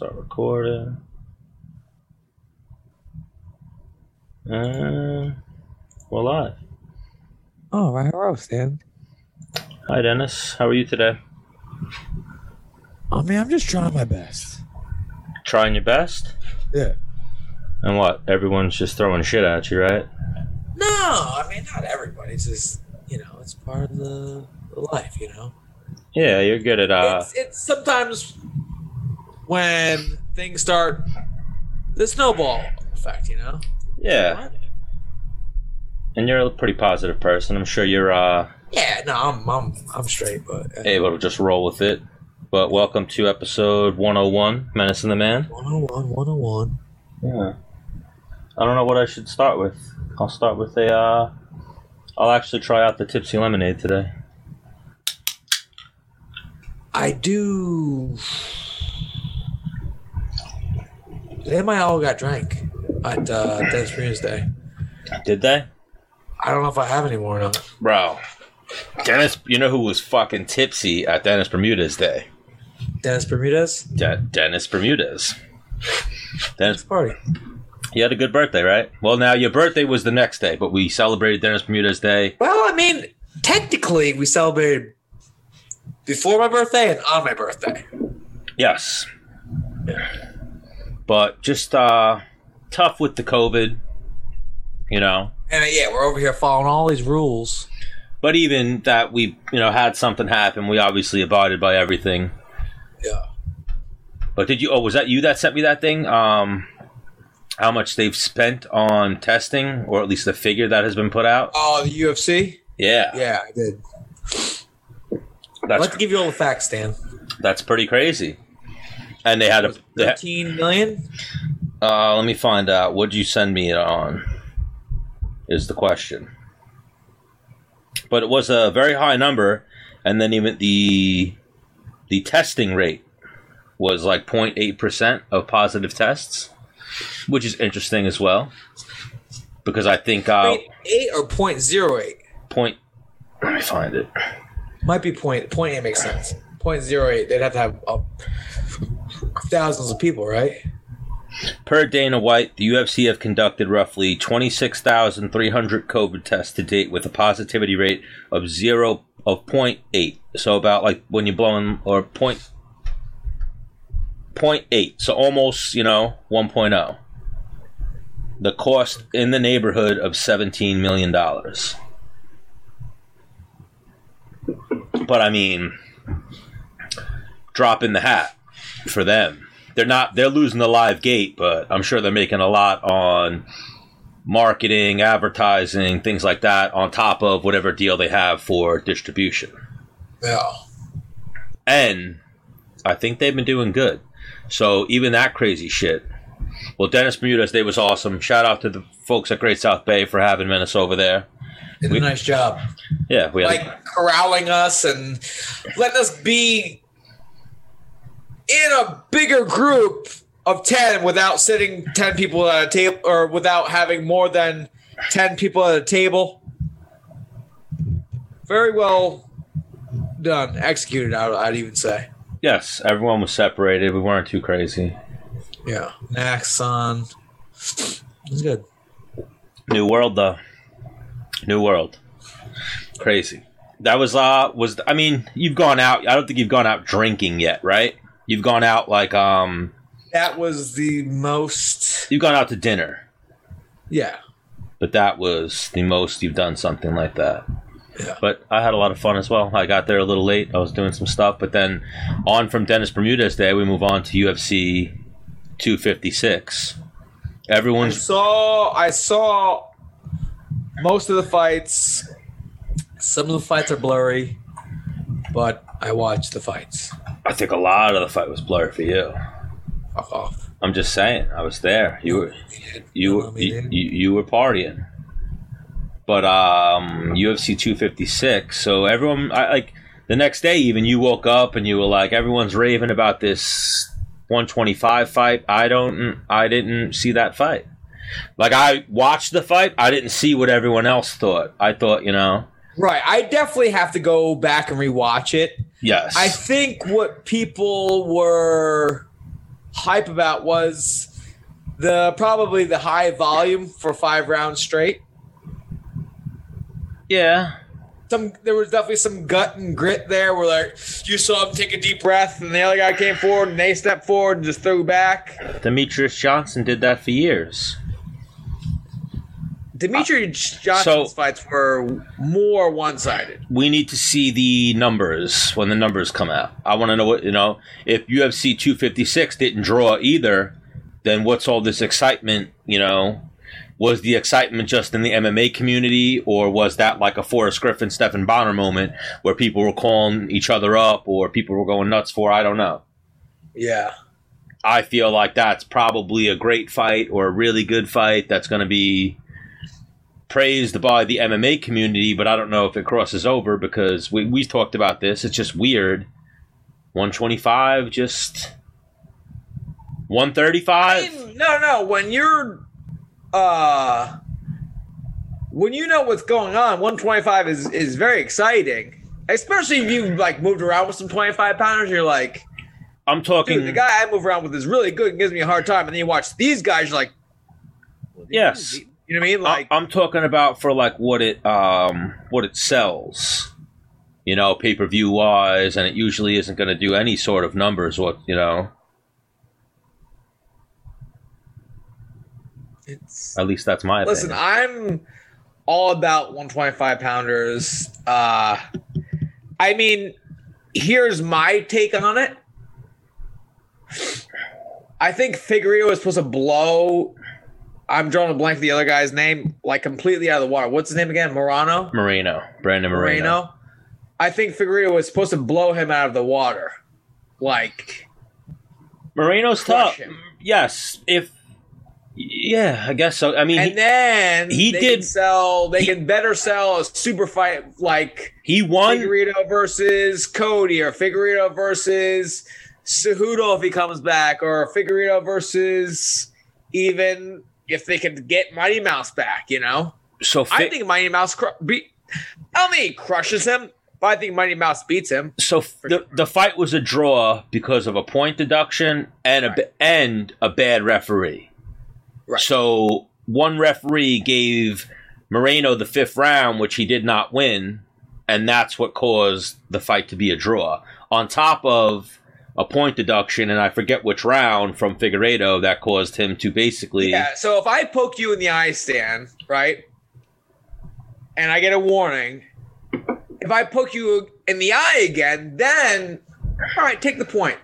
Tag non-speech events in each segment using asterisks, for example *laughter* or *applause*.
Start recording. Uh, we're live. Oh, right, hello, Stan. Hi, Dennis. How are you today? I mean, I'm just trying my best. Trying your best? Yeah. And what? Everyone's just throwing shit at you, right? No, I mean not everybody. It's just you know, it's part of the, the life. You know, Yeah, you're good at uh. it's, it's sometimes when things start the snowball effect. You know. Yeah, What? and you're a pretty positive person. I'm sure you're uh Yeah. No, I'm I'm I'm straight, but uh, able to just roll with it. But welcome to episode 101, Menace and the Man. 101, 101. Yeah. I don't know what I should start with. I'll start with a. Uh, I'll actually try out the Tipsy Lemonade today. I do. They might all got drank at uh, Dennis Maria's Day. Did they? I don't know if I have any more or not. Bro. Dennis, you know who was fucking tipsy at Dennis Bermudez's day? Dennis Bermudez. De- Dennis Bermudez. Dennis, Party. he had a good birthday, right? Well, now your birthday was the next day, but we celebrated Dennis Bermudez Day. Well, I mean, technically, we celebrated before my birthday and on my birthday. Yes. But just uh tough with the COVID, you know. And uh, yeah, we're over here following all these rules. But even that we, you know, had something happen, we obviously abided by everything. Yeah. But did you? Oh, was that you that sent me that thing? Um, how much they've spent on testing, or at least the figure that has been put out? Oh, the UFC? Yeah, Yeah, I did. I'd that's like to give you all the facts, Dan. that's pretty crazy. And they had a. 13 million? uh, let me find out. What'd you send me it on? Is the question. But it was a very high number, and then even the the testing rate was like 0.8 percent of positive tests, which is interesting as well. Because I think uh, Point 8 or 0.08. point. Let me find it. Might be point, point 8 makes sense. Point zero eight. They'd have to have uh, thousands of people, right? Per Dana White, the UFC have conducted roughly 26,300 COVID tests to date with a positivity rate of zero of 0.8. So about like when you're blowing or point, 0.8. So almost, you know, 1.0. The cost in the neighborhood of 17 million dollars. But I mean, drop in the hat for them they're not they're losing the live gate, but I'm sure they're making a lot on marketing, advertising, things like that on top of whatever deal they have for distribution. Yeah. And I think they've been doing good. So even that crazy shit. Well, Dennis Bermudez Day was awesome. Shout out to the folks at Great South Bay for having Menace over there. Did We- a nice job. Yeah, we had like corralling us and letting us be in a bigger group of 10 without sitting 10 people at a table or without having more than 10 people at a table very well done executed I'd, I'd even say yes, everyone was separated. We weren't too crazy. yeah max son it was good New world though. New world. Crazy. That was uh was I mean, you've gone out I don't think you've gone out drinking yet, right? You've gone out like um that was the most you've gone out to dinner, yeah but that was the most you've done something like that. Yeah. But I had a lot of fun as well. I got there a little late. I was doing some stuff, but then on from Dennis Bermudez Day, we move on to UFC 256. I Everyone's saw I saw most of the fights. Some of the fights are blurry, but I watched the fights. I think a lot of the fight was blurry for you. Fuck off. I'm just saying, I was there. You were you were you, you, you were partying. But um UFC 256, so everyone I like the next day even you woke up and you were like everyone's raving about this 125 fight. I don't I didn't see that fight. Like I watched the fight, I didn't see what everyone else thought. I thought, you know, Right. I definitely have to go back and rewatch it. yes. I think what people were hype about was the probably the high volume for five rounds straight. Yeah. Some there was definitely some gut and grit there where like you saw him take a deep breath and the other guy came forward and they stepped forward and just threw back. Demetrius Johnson did that for years. Demetrius uh, Johnson's so- fights were more one sided. We need to see the numbers when the numbers come out. I want to know what, you know, if UFC 256 didn't draw either, then what's all this excitement, you know? Was the excitement just in the MMA community, or was that like a Forrest Griffin, Stephan Bonnar moment where people were calling each other up or people were going nuts for? I don't know. Yeah. I feel like that's probably a great fight or a really good fight that's going to be praised by the MMA community, but I don't know if it crosses over because we, we talked about this. It's just weird. 125, just 135. No, no. When you're, uh, when you know what's going on, 125 is is very exciting. Especially if you like moved around with some 25 pounders, you're like, I'm talking. the guy I move around with is really good and gives me a hard time. And then you watch these guys, you're like, yes. You know what I mean? Like, I'm talking about for like what it um what it sells, you know, pay per view wise, and it usually isn't going to do any sort of numbers. What you know, it's at least that's my Listen, opinion. I'm all about 125 pounders. Uh, I mean, here's my take on it. I think Figueroa was supposed to blow. I'm drawing a blank for the other guy's name, like completely out of the water. What's his name again? Morano? Moreno, Brandon Moreno. Moreno. I think Figueroa was supposed to blow him out of the water. Like, Moreno's tough. him. Yes, if yeah, I guess so. I mean, and he, then he they did- can sell. They he- can better sell a super fight like he won. Figueiredo versus Cody or Figueiredo versus Cejudo if he comes back or Figueiredo versus even if they could get Mighty Mouse back, you know? So I think Mighty Mouse cru- beat I don't think he crushes him, but I think Mighty Mouse beats him. so f- the the fight was a draw because of a point deduction and a Right. ba- and a bad referee. Right. So one referee gave Moreno the fifth round, which he did not win, and that's what caused the fight to be a draw. On top of a point deduction, and I forget which round from Figueiredo that caused him to basically. Yeah, so if I poke you in the eye Stan, right? And I get a warning, if I poke you in the eye again, then all right, take the point.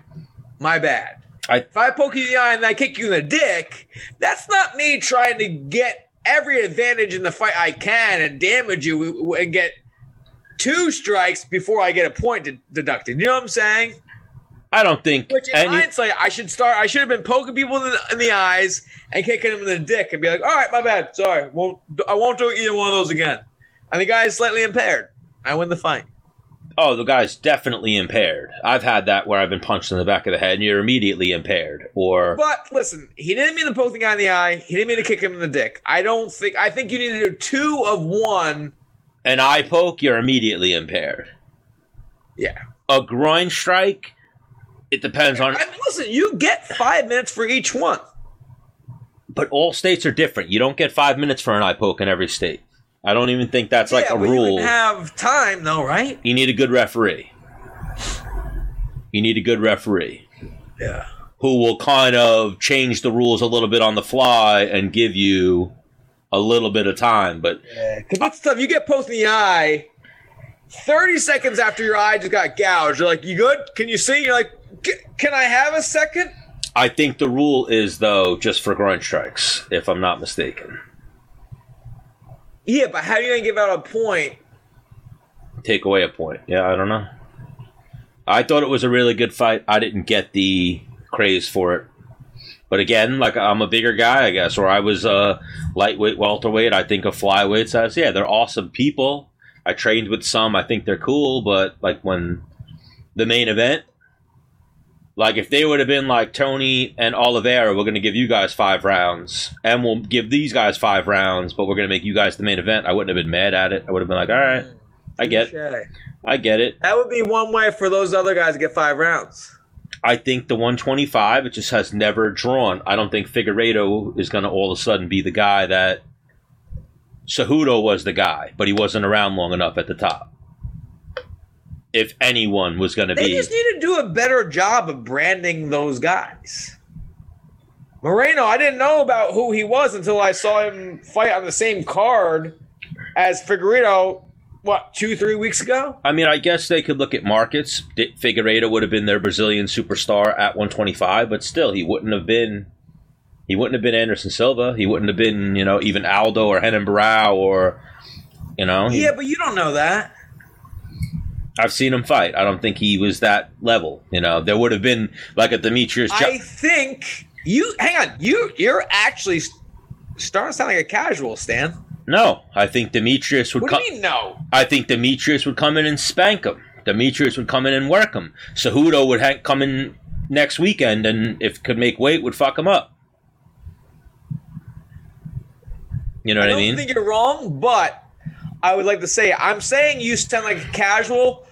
My bad. I- if I poke you in the eye and I kick you in the dick, that's not me trying to get every advantage in the fight I can and damage you and get two strikes before I get a point de- deducted. You know what I'm saying? I don't think. Which in any- hindsight, I should start. I should have been poking people in the, in the eyes and kicking them in the dick and be like, "All right, my bad. Sorry, won't I won't do either one of those again." And the guy is slightly impaired. I win the fight. oh, the guy's definitely impaired. I've had that where I've been punched in the back of the head and you're immediately impaired. Or But listen, he didn't mean to poke the guy in the eye. He didn't mean to kick him in the dick. I don't think. I think you need to do two of one. an eye poke, you're immediately impaired. Yeah. A groin strike, it depends on. I mean, listen, you get five minutes for each one. But all states are different. You don't get five minutes for an eye poke in every state. I don't even think that's like a rule. You have time though, right? you need a good referee. You need a good referee Yeah. who will kind of change the rules a little bit on the fly and give you a little bit of time. But Because that's tough. You get poked in the eye. Thirty seconds after your eye just got gouged, you're like, "You good? Can you see?" You're like, "C- "Can I have a second? I think the rule is though just for groin strikes, if I'm not mistaken. Yeah, but how are you gonna give out a point? Take away a point. Yeah, I don't know. I thought it was a really good fight. I didn't get the craze for it. But again, like I'm a bigger guy, I guess, or I was a lightweight, welterweight. I think of flyweights as yeah, they're awesome people. I trained with some. I think they're cool, but like when the main event, like if they would have been like Tony and Oliveira, we're going to give you guys five rounds, and we'll give these guys five rounds, but we're going to make you guys the main event. I wouldn't have been mad at it. I would have been like, all right, I get, Touche. I get it. That would be one way for those other guys to get five rounds. I think the 125 it just has never drawn. I don't think Figueiredo is going to all of a sudden be the guy that Cejudo was the guy, but he wasn't around long enough at the top. If anyone was going to be. They just need to do a better job of branding those guys. Moreno, I didn't know about who he was until I saw him fight on the same card as Figueiredo, what, two, three weeks ago? I mean, I guess they could look at markets. Figueiredo would have been their Brazilian superstar at 125, but still, he wouldn't have been. He wouldn't have been Anderson Silva. He wouldn't have been, you know, even Aldo or Renan Barao or, you know. he- Yeah, but you don't know that. I've seen him fight. I don't think he was that level. You know, there would have been like a Demetrius. Jo- I think you, hang on, you, you're actually starting to sound like a casual, Stan. no, I think Demetrius would What do come. you mean, no? I think Demetrius would come in and spank him. Demetrius would come in and work him. Cejudo would ha- come in next weekend and if could make weight would fuck him up. You know what I, mean? I don't mean? think you're wrong, but I would like to say I'm saying you sound like a casual,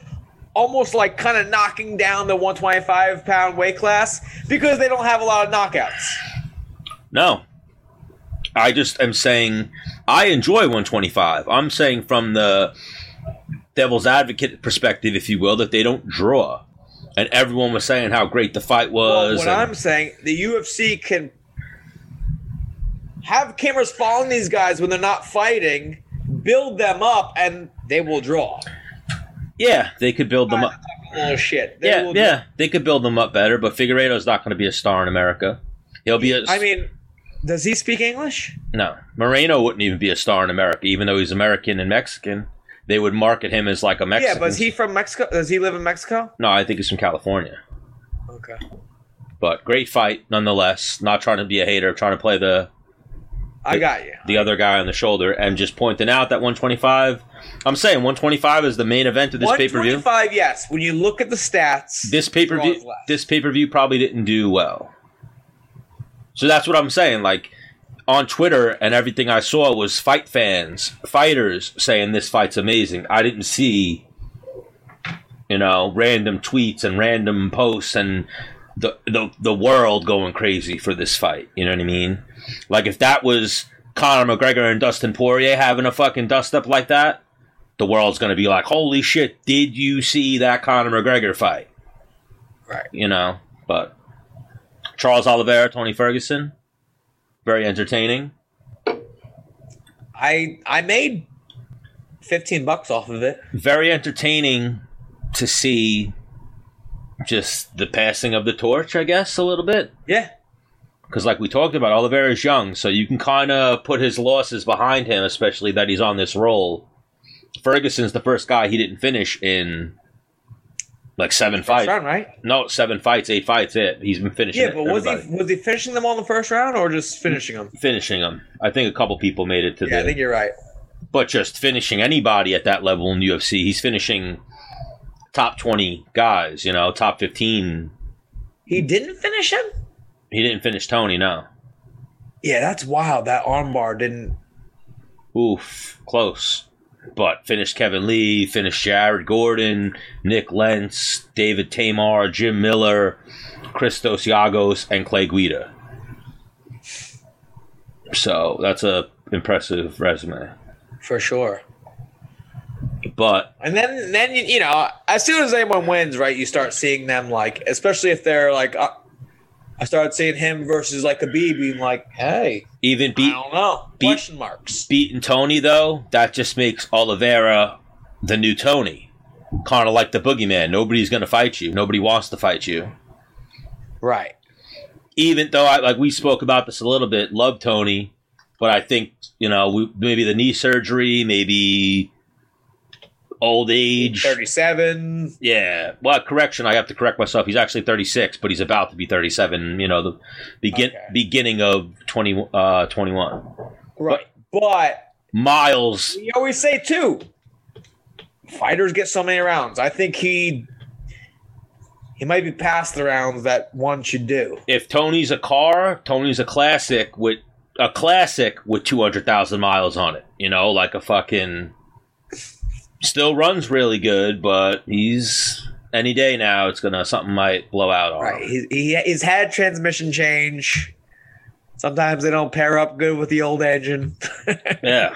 almost like kind of knocking down the 125 pound weight class because they don't have a lot of knockouts. no. I just am saying I enjoy 125. I'm saying from the devil's advocate perspective, if you will, that they don't draw. And everyone was saying how great the fight Well, was. what and- I'm saying, the UFC can have cameras following these guys when they're not fighting, build them up, and they will draw. Yeah, they could build them up. Oh shit! They Yeah, yeah, they could build them up better, but Figueiredo's not going to be a star in America. He'll be a I mean, does he speak English? no. Moreno wouldn't even be a star in America, even though he's American and Mexican. They would market him as like a Mexican. Yeah, but is he from Mexico? Does he live in Mexico? No, I think he's from California. Okay. But great fight nonetheless. Not trying to be a hater, trying to play the I got you. the other guy on the shoulder, and just pointing out that 125. I'm saying 125 is the main event of this pay per view. 125, yes. When you look at the stats, This pay per view, this pay per view probably didn't do well. So that's what I'm saying. Like on Twitter and everything I saw was fight fans, fighters saying this fight's amazing. I didn't see, you know, random tweets and random posts and the the the world going crazy for this fight. You know what I mean? Like if that was Conor McGregor and Dustin Poirier having a fucking dust up like that, the world's gonna be like, "Holy shit! Did you see that Conor McGregor fight?" Right. You know, but Charles Oliveira, Tony Ferguson, very entertaining. I I made 15 bucks off of it. Very entertaining to see just the passing of the torch, I guess, a little bit. Yeah. Because, like we talked about, Oliveira's young, so you can kind of put his losses behind him, especially that he's on this roll. Ferguson's the first guy he didn't finish in like seven fights. round, right? No, seven fights, eight fights. It. He's been finishing. Yeah, but was everybody. he was he finishing them all in the first round or just finishing them? finishing them? I think a couple people made it to Yeah, I think you're right. but just finishing anybody at that level in UFC, he's finishing top twenty guys. You know, top fifteen. He didn't finish him? He didn't finish Tony. No. Yeah, that's wild. That armbar didn't. Oof, close. But finished Kevin Lee, finished Jared Gordon, Nik Lentz, David Tamar, Jim Miller, Christos Giagos, and Clay Guida. So that's a impressive resume. For sure. But And then, then you, know, as soon as anyone wins, right, you start seeing them like, especially if they're like, uh, I started seeing him versus like Khabib being like, hey, even I beat don't know, beat- question marks. beating Tony though, that just makes Oliveira the new Tony. Kind of like the boogeyman. Nobody's going to fight you. Nobody wants to fight you. Right. even though I like we spoke about this a little bit, love Tony, but I think you know we, maybe the knee surgery, maybe old age. Thirty-seven. Yeah, well, correction. I have to correct myself. He's actually 36, but he's about to be 37. You know, the begin Okay. beginning of 20 uh 21. Right. But Miles, we always say too, fighters get so many rounds. I think he he might be past the rounds that one should do. if Tony's a car, Tony's a classic with a classic with 200,000 miles on it. You know, like a fucking still runs really good, but he's any day now, it's gonna something might blow out on Right. him. He, he he's had transmission change. Sometimes they don't pair up good with the old engine. *laughs* Yeah.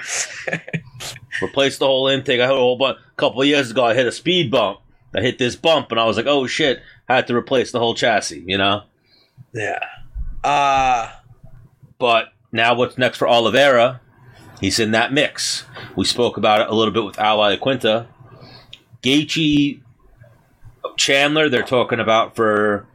Replace the whole intake. I hit a whole bunch. A couple of years ago, I hit a speed bump. I hit this bump, and I was like, "Oh shit!" I had to replace the whole chassis. You know. yeah. Uh But now, what's next for Oliveira? He's in that mix. We spoke about it a little bit with Al Iaquinta. Gaethje, Chandler. They're talking about for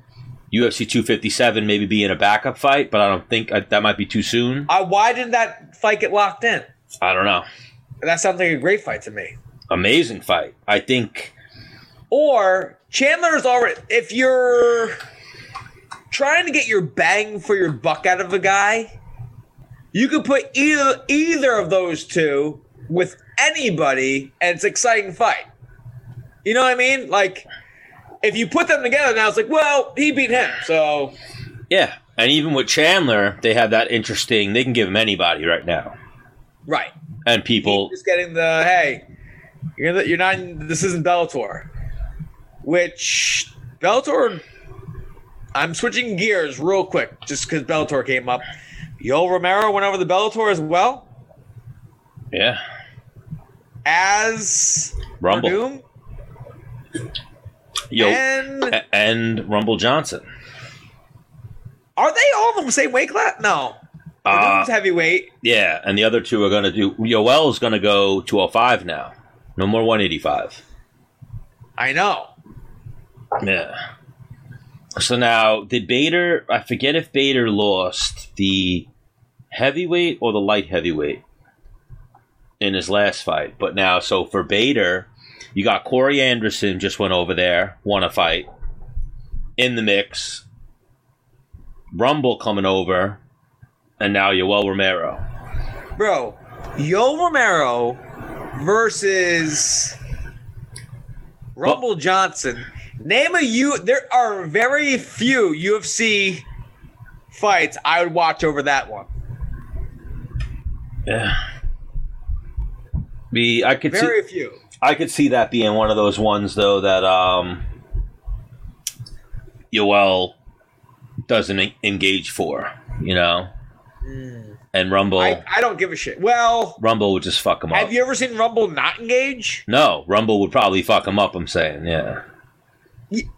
UFC 257 maybe being a backup fight, but I don't think uh, that might be too soon. uh, why didn't that fight get locked in? I don't know. That sounds like a great fight to me. Amazing fight. I think. Or Chandler's already if you're trying to get your bang for your buck out of a guy, you could put either either of those two with anybody and it's an exciting fight. You know what I mean? Like if you put them together now it's like, well, he beat him. So Yeah, and even with Chandler, they have that interesting. They can give him anybody right now, right. and people. just getting the hey, you're the, you're not this isn't Bellator, which Bellator. I'm switching gears real quick just because Bellator came up. Yoel Romero went over the Bellator as well Yeah, as Rumble, Werdum yo, and and Rumble Johnson. are they all in the same weight class? No, Uh, heavyweight. yeah, and the other two are going to do. Yoel's going to go 205 now. No more 185. I know. Yeah. So now, did Bader? I forget if Bader lost the heavyweight or the light heavyweight in his last fight. But now, so for Bader, you got Corey Anderson just went over there, won a fight in the mix. Rumble coming over, and now Yoel Romero. Bro, Yoel Romero versus Rumble Johnson. Name a you. There are very few UFC fights I would watch over that one. Yeah. The I could see Very few. I could see that being one of those ones though that um Yoel doesn't engage for, you know. And Rumble I, I don't give a shit. Well, Rumble would just fuck him up. have you ever seen Rumble not engage? no, Rumble would probably fuck him up, I'm saying, yeah. Ye-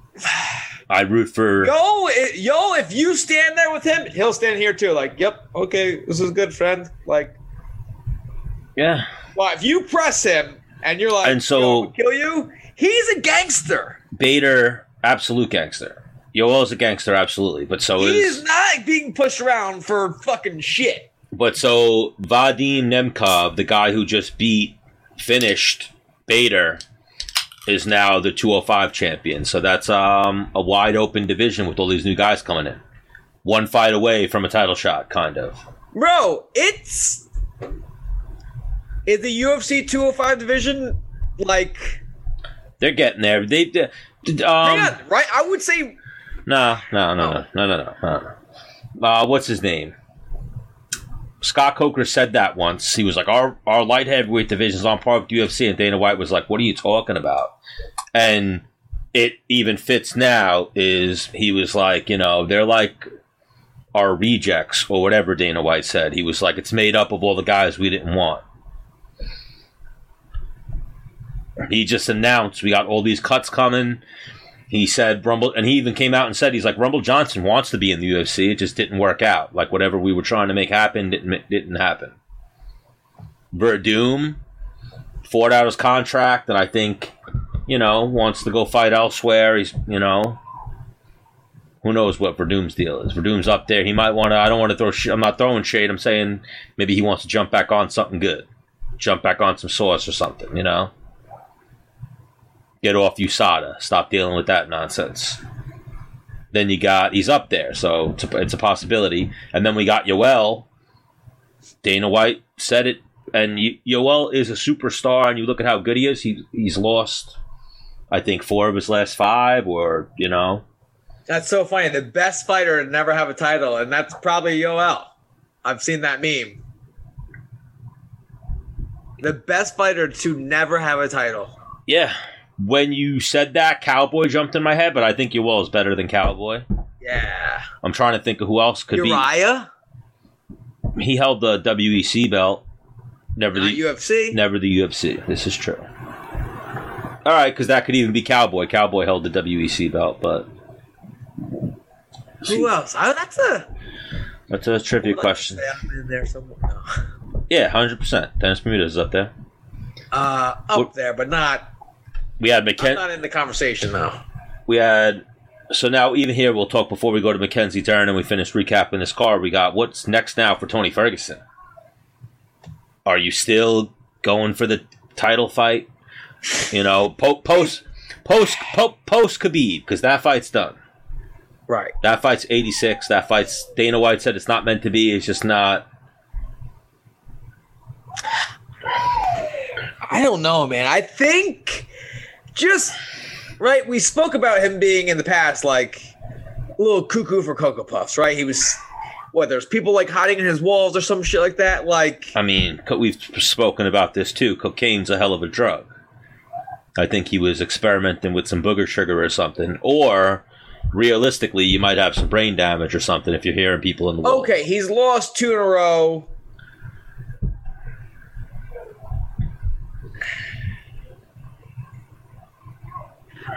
I'd root for Yo, yo, if you stand there with him, he'll stand here too. Like, yep, okay, this is good, friend. Like, Yeah. well, if you press him and you're like, And so- kill you, he's a gangster. Bader, absolute gangster. Yoel's a gangster, absolutely. But so He's is not being pushed around for fucking shit. But so Vadim Nemkov, the guy who just beat, finished Bader, is now the 205 champion. So that's um, a wide open division with all these new guys coming in. One fight away from a title shot, kind of. Bro, it's is the UFC 205 division like They're getting there. They, they um, right? I would say no, no, no, no, no, no, no, no. Uh, what's his name? Scott Coker said that once. He was like, "Our our light heavyweight division is on par with UFC," and Dana White was like, "What are you talking about?" And it even fits now. Is he was like, you know, they're like our rejects or whatever Dana White said. He was like, it's made up of all the guys we didn't want. He just announced we got all these cuts coming. He said Rumble, and he even came out and said he's like Rumble Johnson wants to be in the UFC. It just didn't work out. Like whatever we were trying to make happen didn't didn't happen. Werdum fought out his contract, and I think you know wants to go fight elsewhere. He's you know who knows what Werdum's deal is. Werdum's up there. He might want to. I don't want to throw. I'm not throwing shade. I'm saying maybe he wants to jump back on something good, jump back on some sauce or something. You know get off USADA. Stop dealing with that nonsense. Then you got he's up there, so it's a, it's a possibility. And then we got Yoel. Dana White said it, and Yoel is a superstar. And you look at how good he is. He he's lost, I think, four of his last five, or you know, that's so funny. The best fighter to never have a title, and that's probably Yoel. I've seen that meme. The best fighter to never have a title. yeah. When you said that, Cowboy jumped in my head, but I think Yoel is better than Cowboy. Yeah. I'm trying to think of who else could Uriah? be. He held the WEC belt, never Not the UFC? never the UFC. This is true. All right, because that could even be Cowboy. Cowboy held the WEC belt, but Who else? Oh, that's a that's a trivia question. Yeah, I'm in there somewhere. No. Yeah, hundred percent. Dennis Bermudez is up there. Uh, up What- there, but not. We had I'm not in the conversation though. we had so now even here we'll talk before we go to Mackenzie Dern and we finish recapping this card. We got what's next now for Tony Ferguson. Are you still going for the title fight? You know, po- post post po- post Khabib because that fight's done. Right. That fight's eighty six. That fight's Dana White said it's not meant to be. It's just not. I don't know, man. I think just right. We spoke about him being in the past like a little cuckoo for cocoa puffs, right? He was what? There's people like hiding in his walls or some shit like that. Like I mean, we've spoken about this too. Cocaine's a hell of a drug. I think he was experimenting with some booger sugar or something, or realistically, you might have some brain damage or something if you're hearing people in the wall. okay, he's lost two in a row.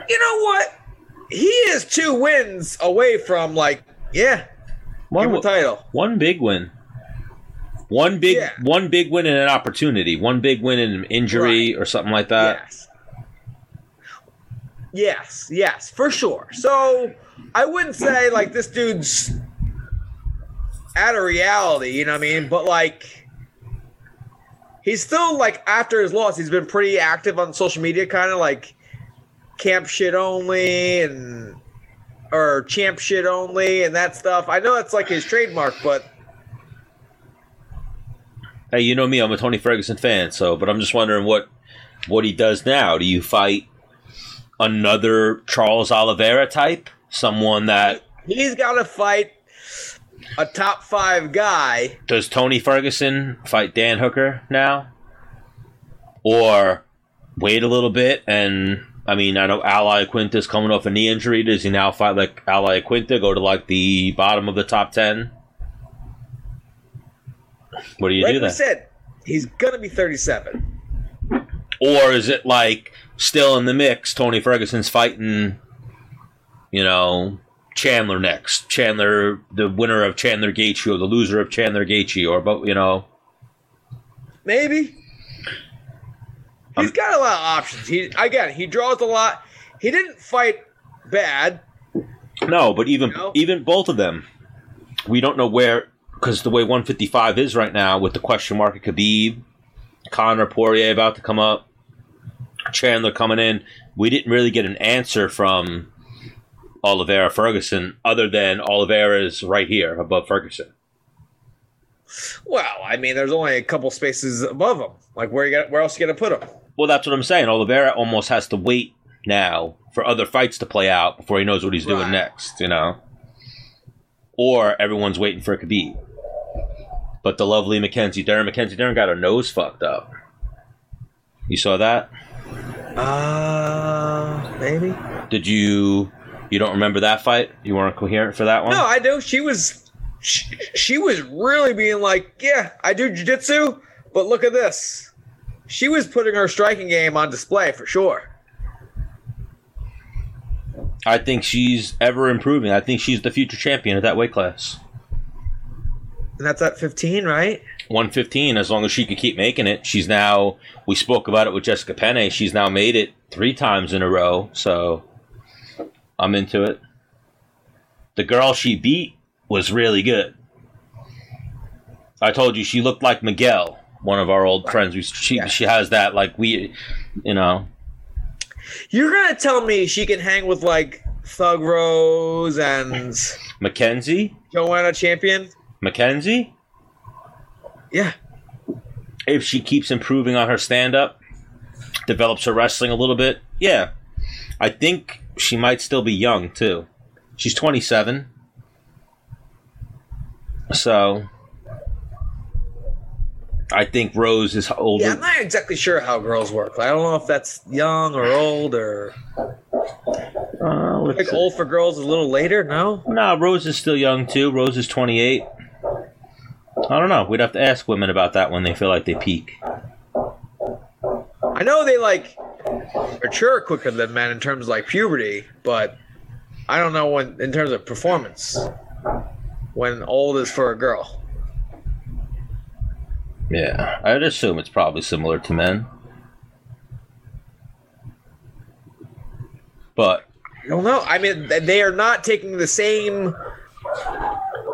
You know what? He is two wins away from like, yeah, one, give him a title. one big win. One big, Yeah. one big win and an opportunity. One big win and an injury or something like that. yes. Yes, yes, for sure. So I wouldn't say like this dude's out of reality, you know what I mean? But like he's still like after his loss, he's been pretty active on social media, kind of like camp shit only and or champ shit only and that stuff. I know that's like his trademark, but Hey, you know me, I'm a Tony Ferguson fan, so but I'm just wondering what what he does now. Do you fight another Charles Oliveira type? Someone that he's got to fight a top five guy. does Tony Ferguson fight Dan Hooker now? Or wait a little bit and I mean I know Al Iaquinta's coming off a knee injury. Does he now fight like Al Iaquinta, go to like the bottom of the top ten? What do you like do then? said, he's gonna be 37. Or is it like still in the mix? Tony Ferguson's fighting, you know, Chandler next. Chandler, the winner of Chandler Gaethje, or the loser of Chandler Gaethje, or but you know, Maybe. He's Um, got a lot of options. He again, he draws a lot. He didn't fight bad. no. But even No. even both of them, we don't know where because the way 155 is right now with the question mark at Khabib, Conor Poirier about to come up, Chandler coming in. We didn't really get an answer from Oliveira Ferguson other than Oliveira's right here above Ferguson. Well, I mean, there's only a couple spaces above him. Like where you got, where else you gonna put him? Well, that's what I'm saying. Oliveira almost has to wait now for other fights to play out before he knows what he's doing next, you know? Or everyone's waiting for a Khabib. But the lovely Mackenzie Dern, Mackenzie Dern got her nose fucked up. You saw that? Uh, maybe. Did you? You don't remember that fight? You weren't coherent for that one. No, I do. She was, she, she was really being like, yeah, I do jujitsu, but look at this. She was putting her striking game on display for sure. I think she's ever improving. I think she's the future champion at that weight class. And that's at 15, right? 115 as long as she could keep making it she's now we spoke about it with jessica penne she's now made it three times in a row so i'm into it the girl she beat was really good i told you she looked like miguel one of our old friends we, she, Yeah. she has that like we you know You're gonna tell me she can hang with like Thug Rose and mackenzie Joanna Champion? mackenzie Yeah. if she keeps improving on her stand up, develops her wrestling a little bit, yeah. I think she might still be young too. She's 27. So I think Rose is older. Yeah, I'm not exactly sure how girls work. I don't know if that's young or old or Uh, let's like old for girls is a little later. No, No, Rose is still young too. Rose is 28. I don't know. We'd have to ask women about that when they feel like they peak. I know they like mature quicker than men in terms of like puberty, but I don't know when in terms of performance when old is for a girl. Yeah, I'd assume it's probably similar to men. But I don't know. I mean, they are not taking the same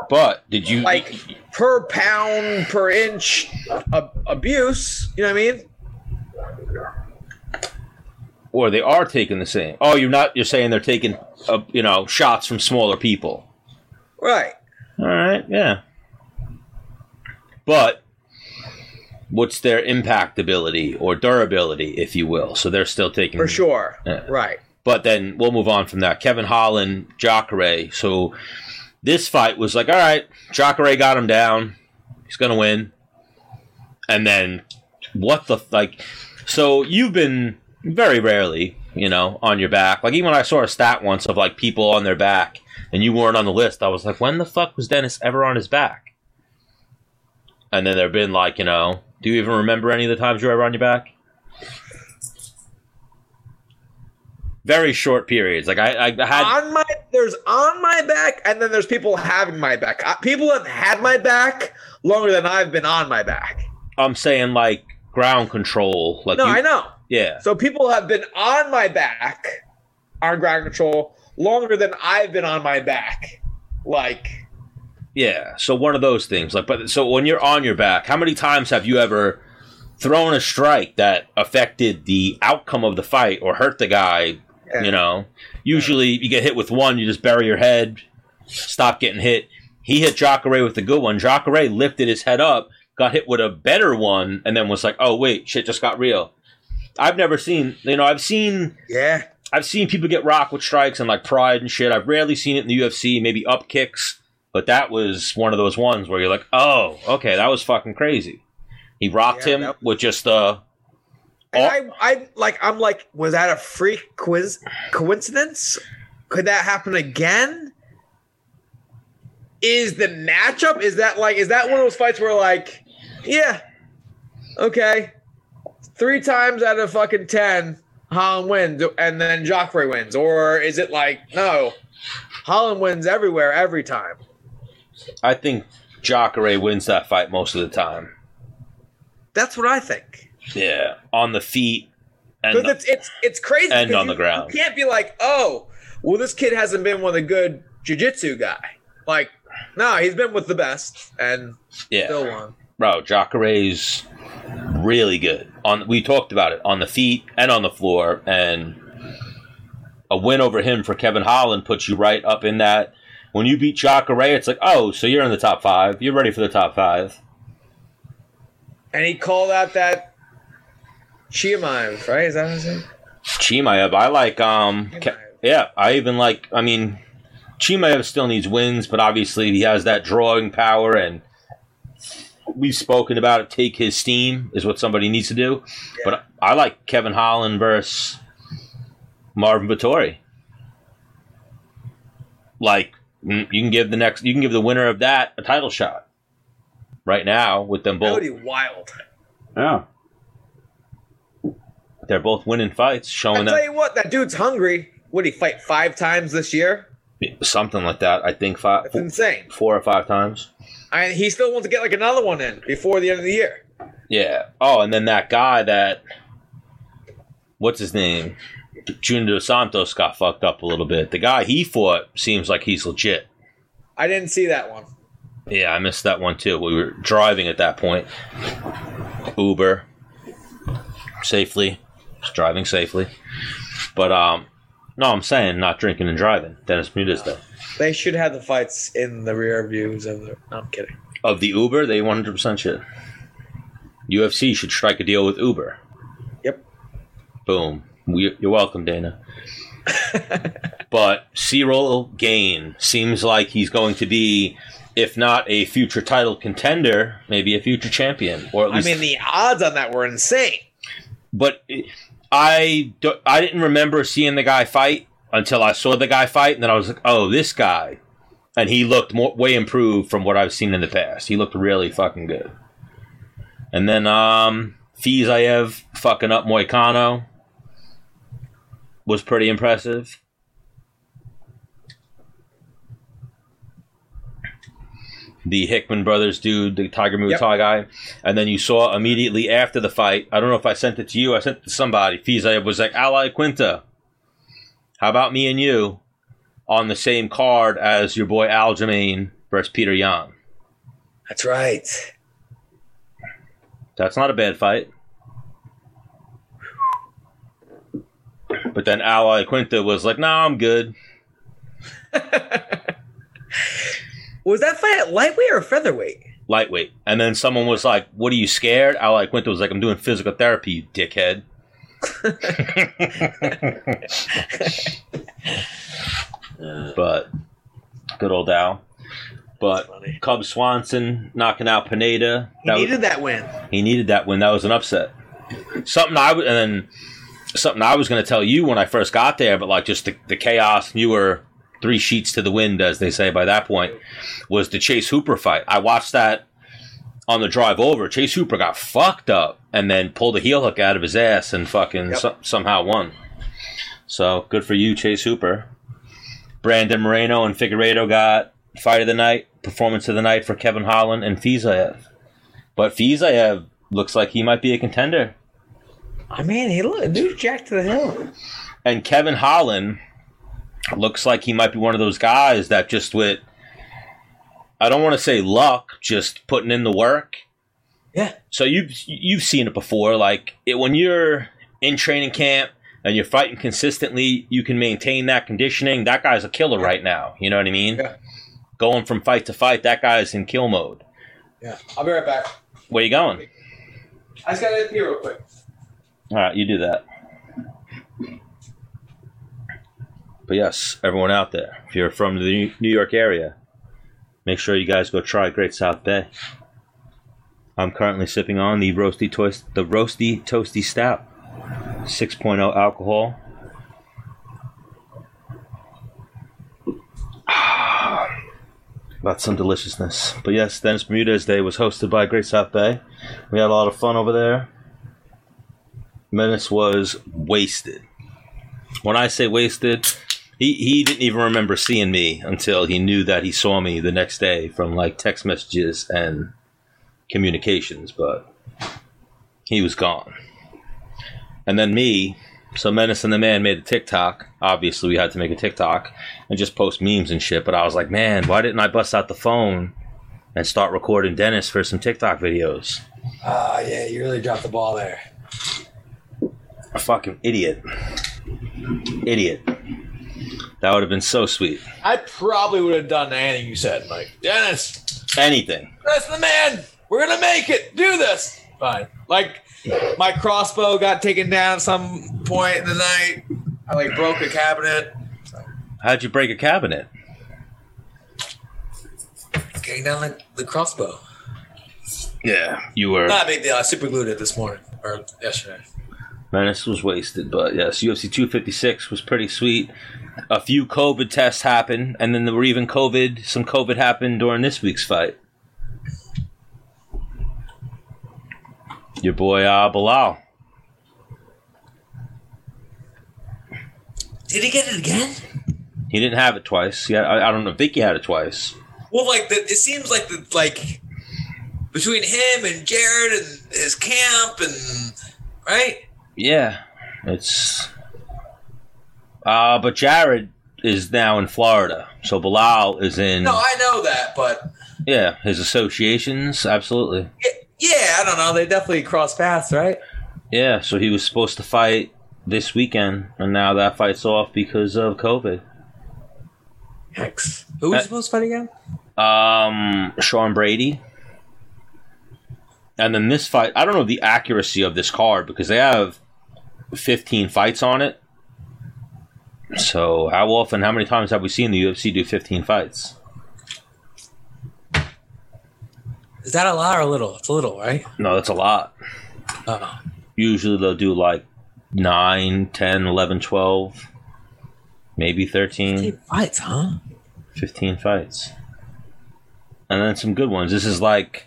but did you like per pound per inch ab- abuse. You know what I mean? or they are taking the same? Oh, you're not. You're saying they're taking, uh, you know, shots from smaller people. Right. All right, yeah. But what's their impactability or durability, if you will? So they're still taking For sure. Yeah. Right. But then we'll move on from that. Kevin Holland, Jacare. So this fight was like, all right, Jacare got him down. He's gonna win. And then what the like? So you've been very rarely, you know, on your back. Like even when I saw a stat once of like people on their back, and you weren't on the list, I was like, when the fuck was Dennis ever on his back? And then there've been like, you know, do you even remember any of the times you were ever on your back? Very short periods. Like I, I had on my there's on my back, and then there's people having my back. Uh, People have had my back longer than I've been on my back. I'm saying like ground control. Like No, you- I know. Yeah. So people have been on my back on ground control longer than I've been on my back. Like Yeah. So one of those things. Like but so when you're on your back, how many times have you ever thrown a strike that affected the outcome of the fight or hurt the guy? Yeah. You know? Usually you get hit with one, you just bury your head, stop getting hit. He hit Jacare with the good one. Jacare lifted his head up, got hit with a better one, and then was like, Oh wait, shit just got real. I've never seen you know, I've seen yeah, I've seen people get rocked with strikes and like pride and shit. I've rarely seen it in the UFC, maybe up kicks, but that was one of those ones where you're like, oh, okay, that was fucking crazy. He rocked Yeah, him that- with just uh and I I like I'm like was that a freak quiz coincidence? Could that happen again? Is the matchup is that like is that one of those fights where like yeah okay three times out of fucking ten Holland wins and then Jacare wins or is it like no Holland wins everywhere every time I think Jacare wins that fight most of the time. that's what I think Yeah, on the feet and it's it's it's crazy and on the ground. You can't be like, oh, well, this kid hasn't been with a good jujitsu guy. Like, no, he's been with the best and yeah, still won. bro, Jacare's really good. On we talked about it on the feet and on the floor, and a win over him for Kevin Holland puts you right up in that. When you beat Jacare, it's like, oh, so you're in the top five. You're ready for the top five. And he called out that Chimaev, right? Is that his name? Chimaev, I like. Um, Chimaev. yeah, I even like. I mean, Chimaev still needs wins, but obviously he has that drawing power, and we've spoken about it. Take his steam is what somebody needs to do. But I like Kevin Holland versus Marvin Vettori. Like you can give the next, you can give the winner of that a title shot right now with them both. That both. would be wild. Yeah. They're both winning fights, showing. I'll showing tell that you what, that dude's hungry. Would he fight five times this year? something like that. I think five, That's insane. four or five times. And he still wants to get like another one in before the end of the year. Yeah. Oh, and then that guy that what's his name? Junior Dos Santos got fucked up a little bit. The guy he fought seems like he's legit. I didn't see that one. Yeah, I missed that one too. We were driving at that point. Uber safely, just driving safely. But um, no, I'm saying not drinking and driving. Dennis Bermudez though. They should have the fights in the rear views of the. No, I'm kidding. Of the Uber, they 100% should. UFC should strike a deal with Uber. Yep. Boom. You're welcome, Dana. *laughs* but Ciryl Gane seems like he's going to be if not a future title contender, maybe a future champion, or at least, I mean, the odds on that were insane. but I do- I didn't remember seeing the guy fight until I saw the guy fight, and then I was like, oh, this guy, and he looked more way improved from what I've seen in the past. He looked really fucking good. And then um, Fiziev fucking up Moicano was pretty impressive. The Hickman brothers dude, the Tiger Muay Yep. Thai guy, and then you saw immediately after the fight. I don't know if I sent it to you. I sent it to somebody. Fiziev was like, "Al Iaquinta, how about me and you on the same card as your boy Aljamain versus Petr Yan?" That's right. That's not a bad fight. But then Al Iaquinta was like, "No, I'm good." *laughs* Was that fight at lightweight or featherweight? lightweight. And then someone was like, "What are you scared?" Al Iaquinta was like, "I'm doing physical therapy, you dickhead." *laughs* but good old Al. But Cub Swanson knocking out Pineda. He That was- needed that win. he needed that win. That was an upset. Something I w- and then something I was going to tell you when I first got there, but like just the, the chaos. You were three sheets to the wind, as they say by that point. Was the Chase Hooper fight? I watched that on the drive over. Chase Hooper got fucked up and then pulled a heel hook out of his ass and fucking Yep. so- somehow won. So good for you, Chase Hooper. Brandon Moreno and Figueiredo got fight of the night, performance of the night for Kevin Holland and Fiziev. But Fiziev looks like he might be a contender. I mean, he look, dude's jacked to the hill. And Kevin Holland looks like he might be one of those guys that just with I don't want to say luck, just putting in the work. Yeah. So you've you've seen it before. Like it, when you're in training camp and you're fighting consistently, you can maintain that conditioning. That guy's a killer right now. You know what I mean? Yeah. Going from fight to fight, that guy's in kill mode. Yeah. I'll be right back. Where you going? I just gotta pee real quick. All right, you do that. But yes, everyone out there, if you're from the New York area, make sure you guys go try Great South Bay. I'm currently sipping on the roasty toast, the roasty toasty stout, 6.0 alcohol. *sighs* That's some deliciousness. But yes, Dennis Bermudez Day was hosted by Great South Bay. We had a lot of fun over there. Menace was wasted. When I say wasted, he, he didn't even remember seeing me until he knew that he saw me the next day from like text messages and communications, but he was gone. And then me, so Menace and the Man made a TikTok. Obviously, we had to make a TikTok and just post memes and shit. But I was like, man, why didn't I bust out the phone and start recording Dennis for some TikTok videos? Ah, yeah, you really dropped the ball there. A fucking idiot. Idiot. That would have been so sweet. I probably would have done anything you said, Mike. Dennis, Anything. that's the man. We're gonna make it. Do this. Fine. Like my crossbow got taken down at some point in the night. I like broke a cabinet. How'd you break a cabinet? Getting down the, the crossbow. Yeah, you were. Not a big deal. I uh, super glued it this morning or yesterday. Menace was wasted, but yes, UFC 256 was pretty sweet. A few COVID tests happened, and then there were even COVID. Some COVID happened during this week's fight. Your boy uh, Belal. Did he get it again? He didn't have it twice. Yeah, I, I don't know. Vicky had it twice. Well, like the, it seems like the like between him and Jared and his camp and right. Yeah, it's. Uh, but Jared is now in Florida, so Belal is in. No, I know that, but yeah, his associations, absolutely. yeah, I don't know. They definitely cross paths, right? Yeah, so he was supposed to fight this weekend, and now that fight's off because of COVID. Hex. Who was Uh, supposed to fight again? Um, Sean Brady. And then this fight, I don't know the accuracy of this card because they have 15 fights on it. So, how often, how many times have we seen the UFC do 15 fights? Is that a lot or a little? It's a little, right? No, that's a lot. Uh, Usually they'll do like 9, 10, 11, 12, maybe 13, fights, huh? 15 fights. And then some good ones. This is like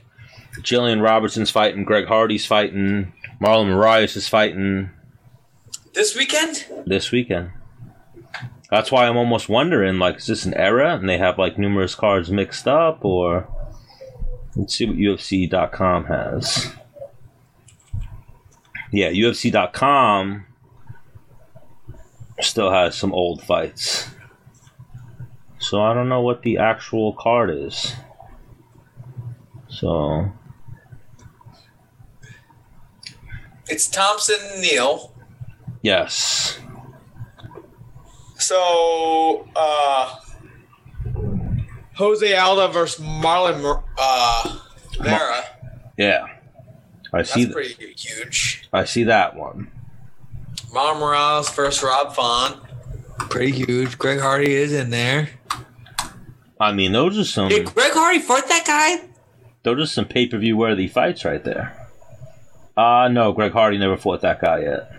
Jillian Robertson's fighting, Greg Hardy's fighting, Marlon Moraes is fighting This weekend? this weekend. That's why I'm almost wondering, like, is this an era and they have like numerous cards mixed up, or let's see what UFC.com has. Yeah, UFC.com still has some old fights, so I don't know what the actual card is. So It's Thompson Neal. Yes, So, uh, Jose Aldo versus Marlon uh, Vera. yeah, I see. That's th- pretty huge. I see that one. Marlon Moraes versus Rob Font. Pretty huge. Greg Hardy is in there. I mean, those are some. Did Greg Hardy fight that guy? Those are some pay per view worthy fights right there. Uh no, Greg Hardy never fought that guy yet.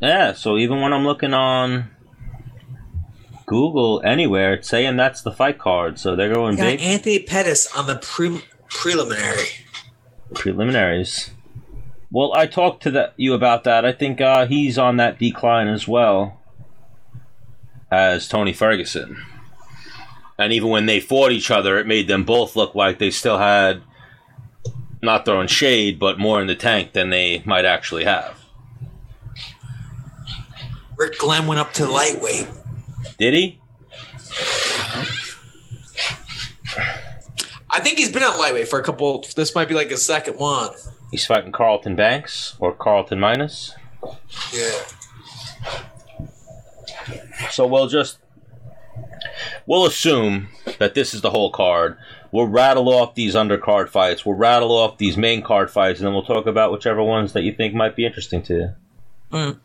Yeah, so even when I'm looking on Google anywhere, it's saying that's the fight card. So they're going Got big Anthony Pettis on the pre- preliminary. preliminaries. Well, I talked to that, you about that. I think uh, he's on that decline as well as Tony Ferguson. And even when they fought each other, it made them both look like they still had not throwing shade, but more in the tank than they might actually have. Rick Glenn went up to lightweight. Did he? I think he's been at lightweight for a couple. This might be like his second one. He's fighting Carlton Banks or Carlton Minus. Yeah. So we'll just we'll assume that this is the whole card. We'll rattle off these undercard fights. We'll rattle off these main card fights, and then we'll talk about whichever ones that you think might be interesting to you. Mm.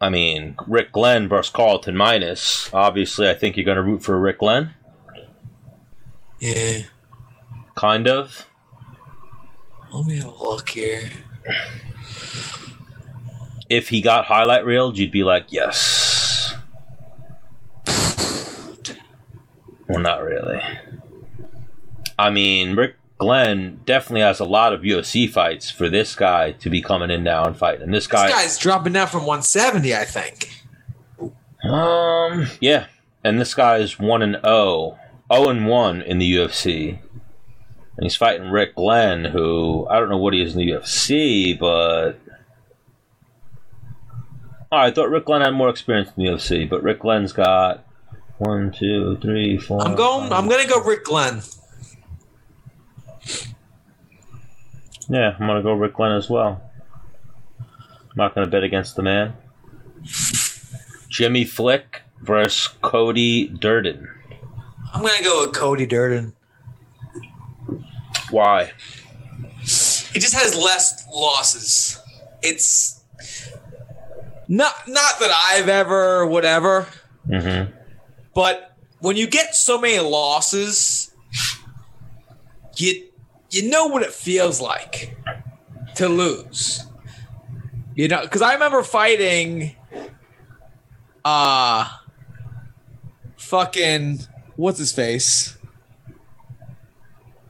I mean, Rick Glenn versus Carlton Minus. Obviously, I think you're going to root for Rick Glenn. Yeah. Kind of. Let me have a look here. If he got highlight reeled, you'd be like, yes. *sighs* Well, not really. I mean, Rick Glenn definitely has a lot of UFC fights for this guy to be coming in now and fighting. And this guy, This guy's dropping down from 170, I think. um, yeah, and this guy is one and zero, zero and one in the UFC, and he's fighting Rick Glenn, who I don't know what he is in the UFC, but oh, I thought Rick Glenn had more experience in the UFC, but Rick Glenn's got one, two, three, four. I'm going. I'm gonna go Rick Glenn. Yeah, I'm gonna go Rick Glenn as well. I'm not gonna bet against the man. Jimmy Flick versus Cody Durden. I'm gonna go with Cody Durden. Why? He just has less losses. It's not not that I've ever whatever, Mm-hmm. but when you get so many losses, you you know what it feels like to lose. You know, because I remember fighting, uh, fucking what's his face?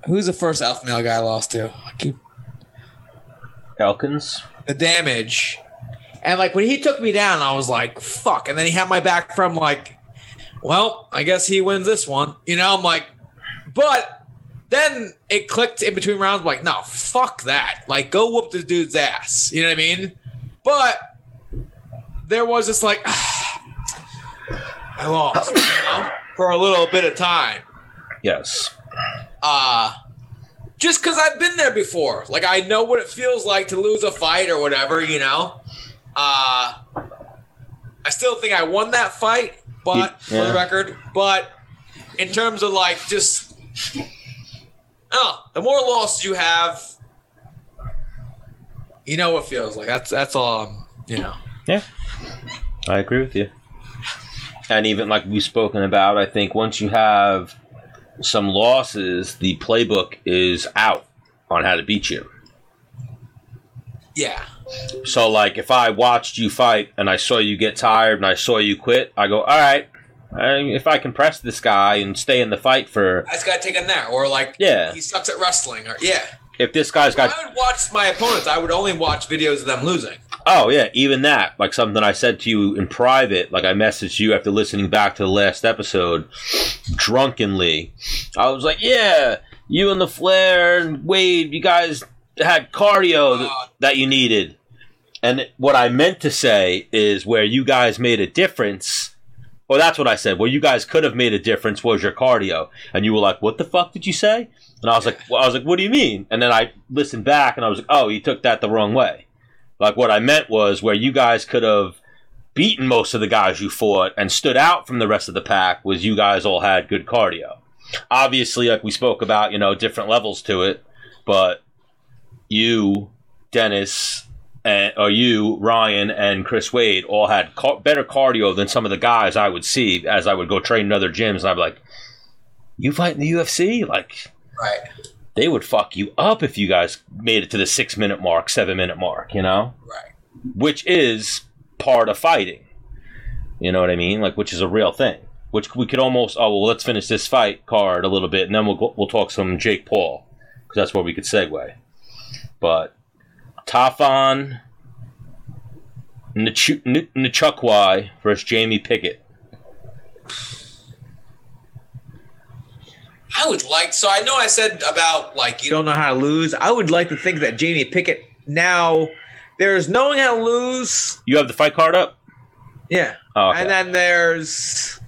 Who's the first alpha male guy I lost to? I keep Elkins. the damage. And like when he took me down, I was like, fuck. And then he had my back from like, well, I guess he wins this one. You know, I'm like, but then it clicked in between rounds, like, no, fuck that. Like, go whoop this dude's ass. You know what I mean? But there was this like *sighs* I lost, you know, for a little bit of time. Yes. uh just because I've been there before. Like I know what it feels like to lose a fight or whatever, you know. Uh I still think I won that fight, but for the record, but in terms of like just oh, the more losses you have, you know what it feels like. That's that's all I'm, you know. Yeah. I agree with you. and even like we've spoken about, I think once you have some losses, the playbook is out on how to beat you. Yeah. So, like, if I watched you fight and I saw you get tired and I saw you quit, I go, all right, I, if I can press this guy and stay in the fight for, I just gotta take him there. Or like Yeah. he sucks at wrestling or yeah. if this guy's got, I would watch my opponents. I would only watch videos of them losing. oh yeah, even that, like something I said to you in private, like I messaged you after listening back to the last episode, drunkenly. I was like, yeah, you and LaFlare and Wade, you guys had cardio uh, that, that you needed. And what I meant to say is where you guys made a difference. Well, that's what I said. Well, you guys could have made a difference was your cardio, and you were like, "What the fuck did you say?" And I was like, well, "I was like, what do you mean?" And then I listened back, and I was like, "Oh, he took that the wrong way." Like what I meant was where you guys could have beaten most of the guys you fought and stood out from the rest of the pack was you guys all had good cardio. Obviously, like we spoke about, you know, different levels to it, but you, Dennis, and, or you, Ryan, and Chris Wade all had car- better cardio than some of the guys I would see as I would go train in other gyms, and I'd be like, "You fight in the UFC? Like, Right. they would fuck you up if you guys made it to the six minute mark, seven minute mark, you know? Right. Which is part of fighting. You know what I mean? Like, which is a real thing. Which we could almost, oh, well, let's finish this fight card a little bit, and then we'll, go, we'll talk some Jake Paul, because that's where we could segue. But Tafon Nchu- N- Nchukwi versus Jamie Pickett. I would like so I know I said about like you don't know how to lose. I would like to think that Jamie Pickett now there's knowing how to lose. You have the fight card up? Yeah. Oh, okay. And then there's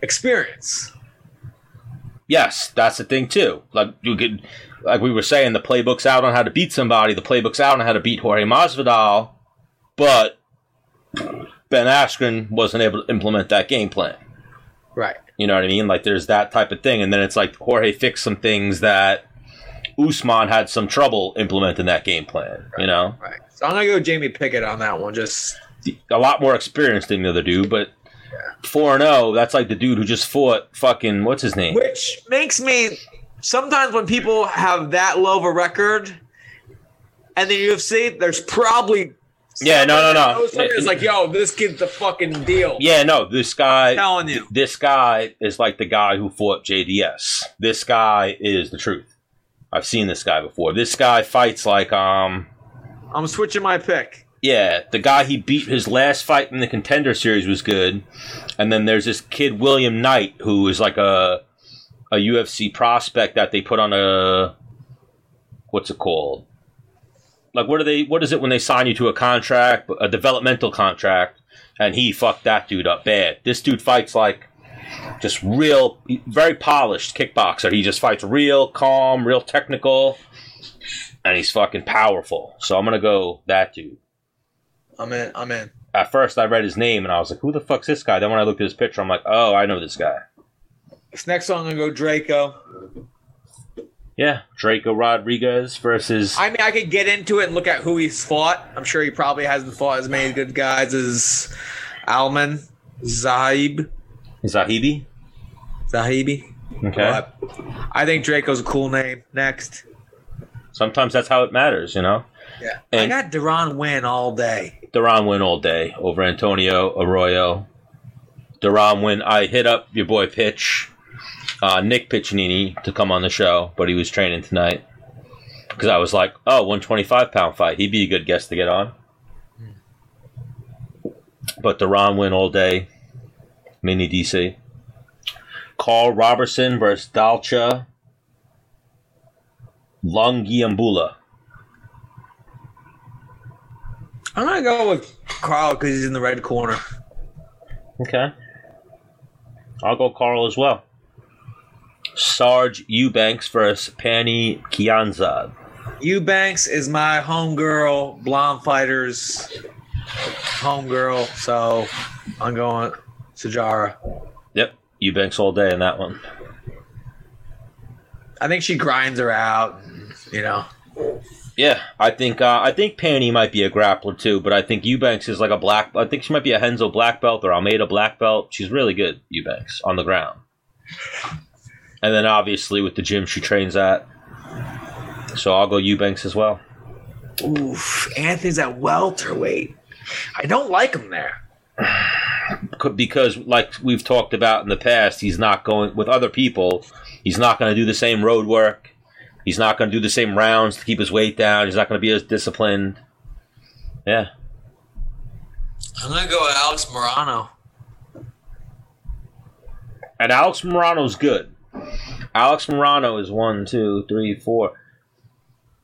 experience. Yes, that's the thing too. Like you could, like we were saying, the playbook's out on how to beat somebody. The playbook's out on how to beat Jorge Masvidal, but Ben Askren wasn't able to implement that game plan. Right. You know what I mean? Like there's that type of thing, and then it's like Jorge fixed some things that Usman had some trouble implementing that game plan. You know, Right. So I'm gonna go Jamie Pickett on that one. Just a lot more experienced than the other dude, but four and zero. That's like the dude who just fought fucking what's his name? which makes me sometimes when people have that low of a record and the UFC, there's probably Yeah, no, no, no. It's like, yo, this kid's the fucking deal. Yeah, no, this guy. telling you. This guy is like the guy who fought JDS. This guy is the truth. I've seen this guy before. This guy fights like um I'm switching my pick. yeah, the guy he beat his last fight in the contender series was good. And then there's this kid William Knight who is like a a UFC prospect that they put on a what's it called? Like what are they what is it when they sign you to a contract, a developmental contract, and he fucked that dude up bad. This dude fights like just real very polished kickboxer. He just fights real calm, real technical, and he's fucking powerful. So I'm gonna go that dude I'm in. I'm in. at first I read his name and I was like, who the fuck's this guy? Then when I looked at his picture, I'm like, oh, I know this guy. This next song, I'm gonna go Drako. Yeah, Drako Rodriguez versus. I mean, I could get into it and look at who he's fought. I'm sure he probably hasn't fought as many good guys as Alman, Zahib, Zahabi. Zahabi. Okay. But I think Drako's a cool name. Next. Sometimes that's how it matters, you know? Yeah. And- I got Duran win all day. Duran win all day over Antonio Arroyo. Duran win. I hit up your boy Pitch, uh, Nick Piccininni, to come on the show, but he was training tonight. Because I was like, oh, 125 pound fight. He'd be a good guest to get on. But Duran win all day. Mini DC. Karl Roberson versus Dalcha Lungiambula. I'm gonna go with Karl because he's in the red corner. Okay. I'll go Karl as well. Sarge Eubanks versus Pannie Kianzad. Eubanks is my homegirl, blonde fighters homegirl, so I'm going Sijara. Yep, Eubanks all day in that one. I think she grinds her out, you know. Yeah, I think uh, I think Panty might be a grappler too, but I think Eubanks is like a black. I think she might be a Renzo black belt or Almeida black belt. She's really good, Eubanks, on the ground. And then obviously with the gym she trains at, so I'll go Eubanks as well. Oof, Anthony's at welterweight. I don't like him there. *sighs* Because, like we've talked about in the past, he's not going with other people. He's not going to do the same road work. He's not going to do the same rounds to keep his weight down. He's not going to be as disciplined. Yeah. I'm gonna go with Alex Morono. And Alex Morono's good. Alex Morono is one, two, three, four.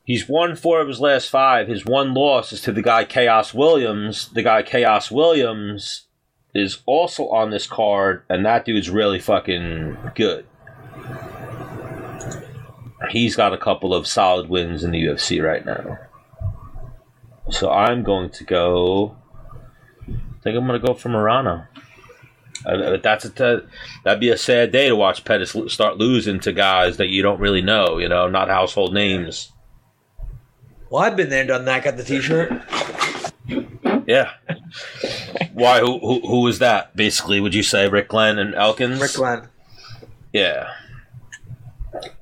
He's won four of his last five. His one loss is to the guy Khaos Williams. The guy Khaos Williams is also on this card, and that dude's really fucking good. He's got a couple of solid wins in the UFC right now. So I'm going to go. I think I'm going to go for Morono. Uh, that's a t- that'd be a sad day to watch Pettis start losing to guys that you don't really know, you know, not household names. Well, I've been there, and done that. Got the T-shirt. Yeah. Why? Who, who? Who was that? Basically, would you say Rick Glenn and Elkins? Rick Glenn. Yeah.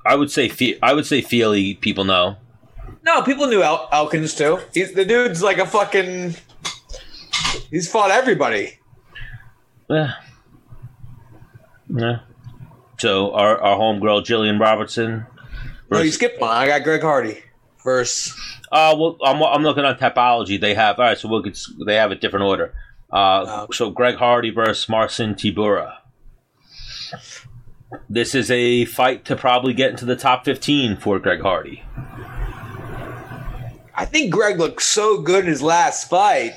I would say Fe- I would say Feely. People know. No, people knew El- Elkins too. He's the dude's like a fucking. He's fought everybody. Yeah. Yeah. So our our homegirl Jillian Robertson. No, you skipped one. I got Greg Hardy versus. Uh, well, I'm, I'm looking on Tapology. They have all right, so we'll get, they have a different order. Uh, Oh. so Greg Hardy versus Marcin Tybura. This is a fight to probably get into the top 15 for Greg Hardy. I think Greg looked so good in his last fight,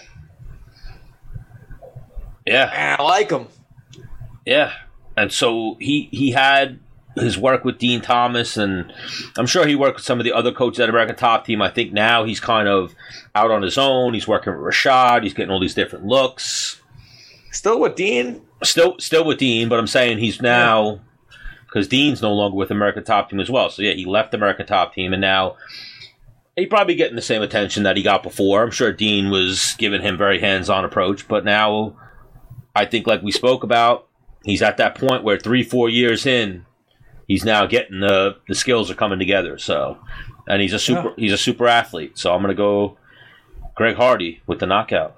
Yeah, and I like him. yeah. And so he he had his work with Dean Thomas, and I'm sure he worked with some of the other coaches at American Top Team. I think now he's kind of out on his own. He's working with Rashad. He's getting all these different looks. Still with Dean. still still with Dean, but I'm saying he's now because Dean's no longer with American Top Team as well. So yeah, he left American Top Team, and now he probably getting the same attention that he got before. I'm sure Dean was giving him very hands-on approach, but now I think, like we spoke about, he's at that point where three, four years in, he's now getting the the skills are coming together. So, and he's a super Yeah. he's a super athlete. So I'm gonna go Greg Hardy with the knockout.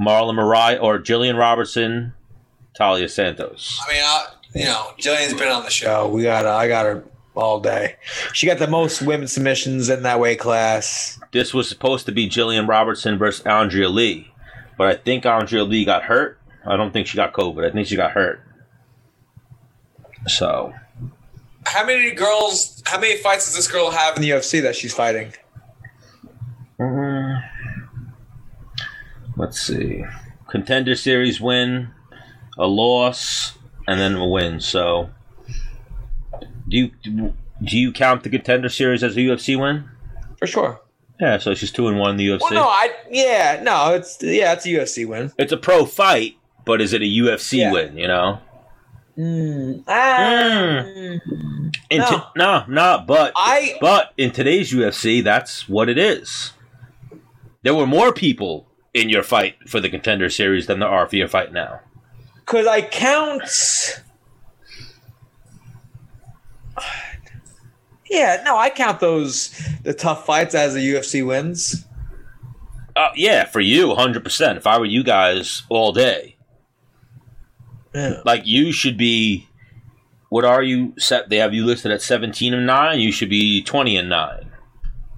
Marlon Mariah or Jillian Robertson, Taila Santos. I mean, I, you know, Jillian's been on the show. Oh, we got, I got her all day. She got the most women submissions in that weight class. This was supposed to be Jillian Robertson versus Andrea Lee, but I think Andrea Lee got hurt. I don't think she got COVID. I think she got hurt. So How many girls? How many fights does this girl have in the UFC that she's fighting? mm, let's see, contender series win, a loss, and then a win. So do you do you count the contender series as a UFC win? For sure. Yeah, so she's two and one in the UFC. Well, no, I yeah, no, it's yeah, it's a UFC win. it's a pro fight, but is it a UFC Yeah. win? You know, Mm. Ah. In No. t- no, no, but I but in today's UFC, that's what it is. There were more people in your fight for the contender series than there are for your fight now. because I count. Yeah, no, I count those the tough fights as the UFC wins. Uh, yeah, for you, hundred percent. If I were you guys all day, Yeah. like you should be. What are you set? They have you listed at seventeen and nine. You should be twenty and nine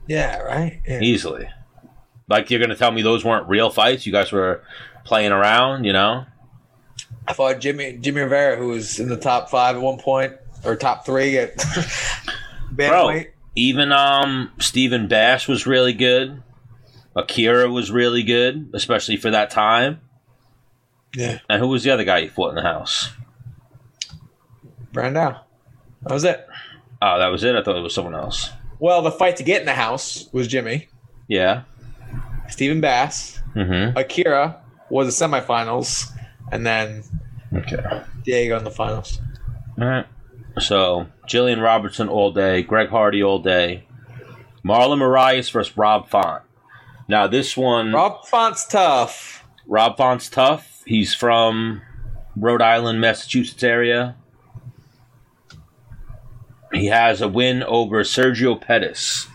Yeah, right. Yeah. easily. Like you're gonna tell me those weren't real fights? You guys were playing around, you know? I fought Jimmy Jimmy Rivera, who was in the top five at one point or top three at *laughs* bantamweight. Even um Stephen Bass was really good. Akira was really good, especially for that time. Yeah, And who was the other guy you fought in the house? Brandao. That was it. Oh, that was it. I thought it was someone else. Well, the fight to get in the house was Jimmy, Yeah. Stephen Bass, Mm-hmm. Akira was the semifinals, and then Okay. Diego in the finals. All right. So Jillian Robertson all day, Greg Hardy all day, Marlon Moraes versus Rob Font. Now this one, Rob Font's tough. Rob Font's tough. He's from Rhode Island, Massachusetts area. He has a win over Sergio Pettis,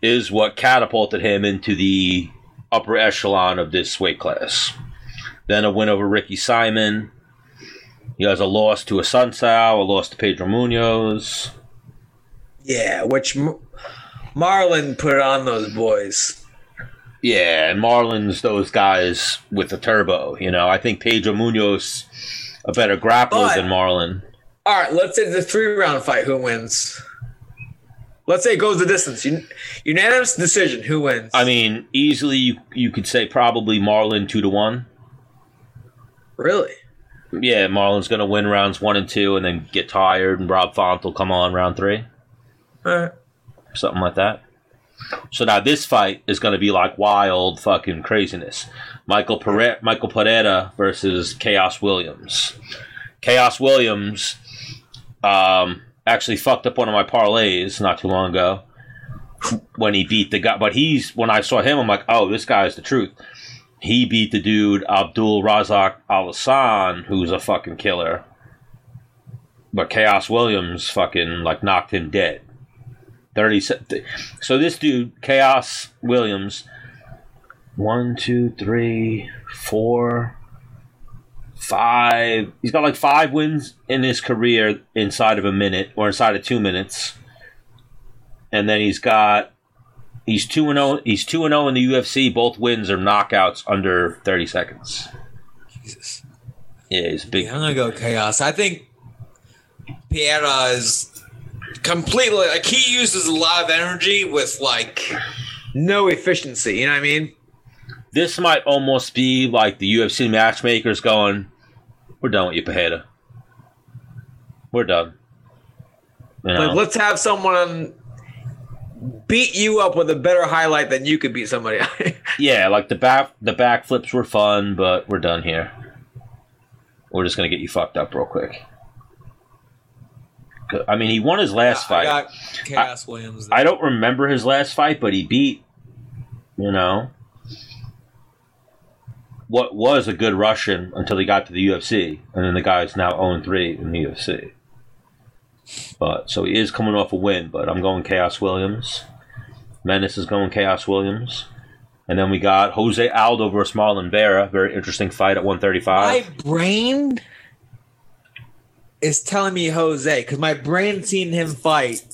is what catapulted him into the upper echelon of this weight class. Then a win over Ricky Simon. He has a loss to Assuncao, a loss to Pedro Munhoz. Yeah, which Marlon put on those boys. Yeah, and Marlon's those guys with the turbo. You know, I think Pedro Munhoz a better grappler But- than Marlon. All right, let's say the three round fight. Who wins? Let's say it goes the distance. Un- unanimous decision. Who wins? I mean, easily you you could say probably Marlon two to one. really? Yeah, Marlon's gonna win rounds one and two, and then get tired, and Rob Font will come on round three, All right. something like that. So now this fight is gonna be like wild fucking craziness. Michael Pere- Michael Pereira versus Khaos Williams. Khaos Williams um, actually fucked up one of my parlays not too long ago when he beat the guy. But he's when I saw him, I'm like, oh, this guy's the truth. He beat the dude Abdul Razak Al who's a fucking killer. But Khaos Williams fucking like knocked him dead. Thirty. So this dude, Khaos Williams, one, two, three, four, five. He's got like five wins in his career inside of a minute or inside of two minutes, and then he's got he's two and zero. He's two and zero in the UFC. Both wins are knockouts under thirty seconds. Jesus. Yeah, he's a big. I'm gonna go chaos. I think Piera is completely like he uses a lot of energy with like no efficiency. You know what I mean? This might almost be like the UFC matchmakers going, "We're done with you, Pajeda. We're done." You know? Like let's have someone beat you up with a better highlight than you could beat somebody. *laughs* Yeah, like the back the back flips were fun, but we're done here. We're just gonna get you fucked up real quick. I mean, he won his last I fight. got Khaos Williams. I don't remember his last fight, but he beat, you know, what was a good Russian until he got to the UFC, and then the guy's now 0 3 in the UFC. But so he is coming off a win, but I'm going Khaos Williams. Menace is going Khaos Williams. And then we got Jose Aldo versus Marlon Vera. Very interesting fight at 135. my brain is telling me Jose because my brain seen him fight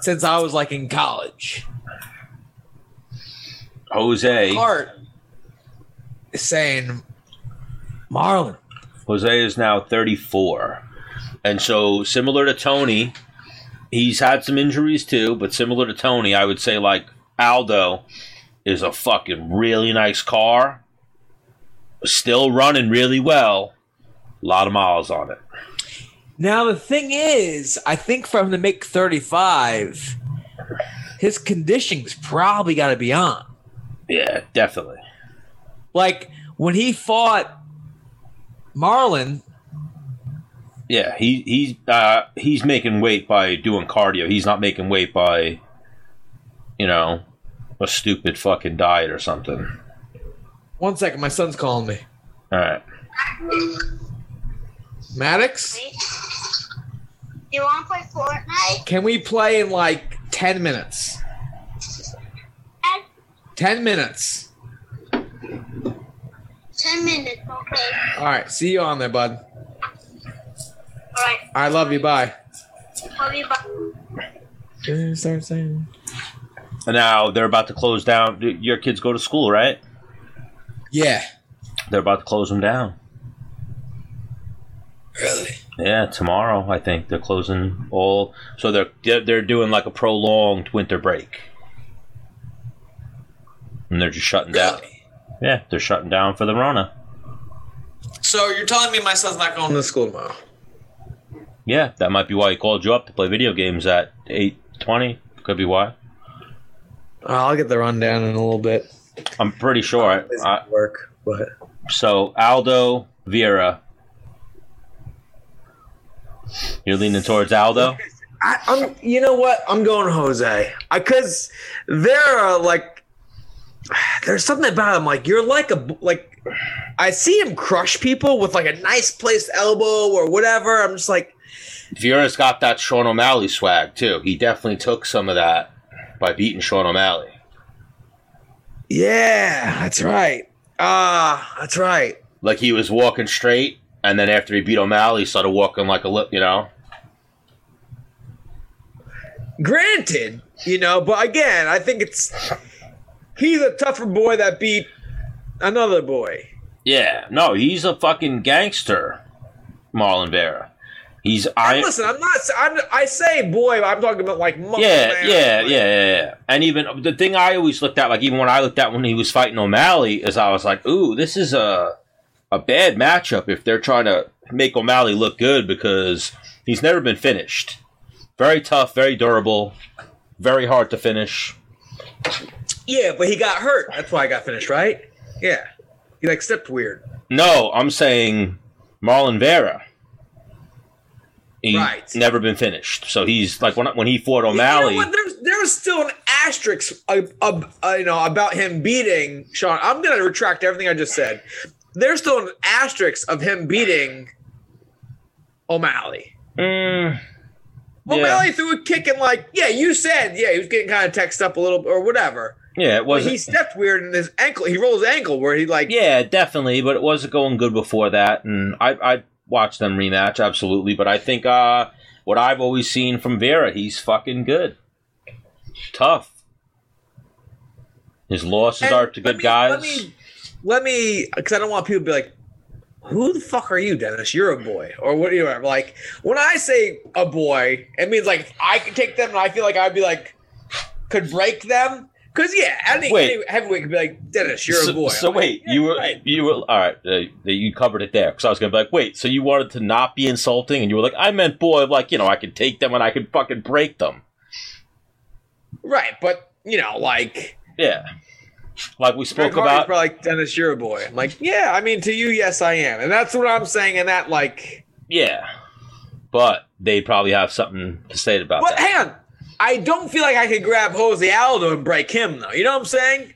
since I was like in college. Jose. Heart is saying Marlon. Jose is now 34. And so, similar to Tony, he's had some injuries too, but similar to Tony, I would say, like, Aldo is a fucking really nice car. Still running really well. A lot of miles on it. Now the thing is, I think from the make thirty five, his conditioning's probably got to be on. Yeah, definitely. Like when he fought Marlon, Yeah, he he's uh, he's making weight by doing cardio. He's not making weight by, you know, a stupid fucking diet or something. one second, my son's calling me. All right. Maddox, You want to play Fortnite? can we play in like ten minutes? At Ten minutes. 10 minutes, okay. All right, see you on there, bud. Alright, I love you. Bye. love you, bye. Start saying. And now they're about to close down. Your kids go to school, right? Yeah. They're about to close them down. Really? Yeah, tomorrow I think they're closing all. So they're they're, they're doing like a prolonged winter break, and they're just shutting down. Yeah, they're shutting down for the Rona. So you're telling me my son's not going to school tomorrow? Yeah, that might be why he called you up to play video games at eight twenty. Could be why. Oh, I'll get the rundown in a little bit. I'm pretty sure. Busy I, work, but so Aldo Vera, you're leaning towards Aldo. I, I'm. You know what? I'm going Jose because there are like there's something about him. Like you're like a like I see him crush people with like a nice placed elbow or whatever. I'm just like Vieira's got that Sean O'Malley swag too. He definitely took some of that by beating Sean O'Malley. Yeah, that's right. Ah, that's right. Like he was walking straight, and then after he beat O'Malley, he started walking like a lip, you know. Granted, you know, but again, I think it's he's a tougher boy that beat another boy. Yeah, no, he's a fucking gangster, Marlon Vera. He's I. listen, I'm not. I'm, I say boy, but I'm talking about like muscle Yeah, man. yeah, yeah, yeah, yeah. And even the thing I always looked at, like even when I looked at when he was fighting O'Malley, is I was like, "Ooh, this is a a bad matchup if they're trying to make O'Malley look good because he's never been finished. Very tough, very durable, very hard to finish. Yeah, but he got hurt. That's why I got finished, right? Yeah, he like stepped weird. No, I'm saying Marlon Vera. He's Right. never been finished. So he's like when when he fought You O'Malley. know? There's there's still an asterisk, uh, uh, uh, you know, about him beating Sean. I'm gonna retract everything I just said. There's still an asterisk of him beating O'Malley. Mm, yeah. O'Malley threw a kick and like, yeah, you said, yeah, he was getting kind of texted up a little or whatever. yeah, it wasn't. he stepped weird in his ankle. He rolled his ankle where he like, Yeah, definitely, but it wasn't going good before that, and I I watched them rematch absolutely. But I think uh, what I've always seen from Vera, he's fucking good, tough. His losses And are to good me- guys. Let me, because I don't want people to be like, "Who the fuck are you, Dennis? You're a boy, or what? You are like when I say a boy, it means like I could take them, and I feel like I'd be like, could break them. Because yeah, any, Wait. any heavyweight could be like, Dennis, you're so, a boy. so I'm like, wait, yeah, you were right. you were all right. Uh, you covered it there because I was gonna be like, wait, so you wanted to not be insulting, and you were like, I meant boy, like you know, I could take them and I could fucking break them. right, but you know, like Yeah, like we spoke Hardy's about. probably like, Dennis, you're a boy. I'm like, yeah, I mean, to you, yes, I am, and that's what I'm saying. And that like. Yeah, but they probably have something to say about But that. hang on. I don't feel like I could grab Jose Aldo and break him, though. You know what I'm saying?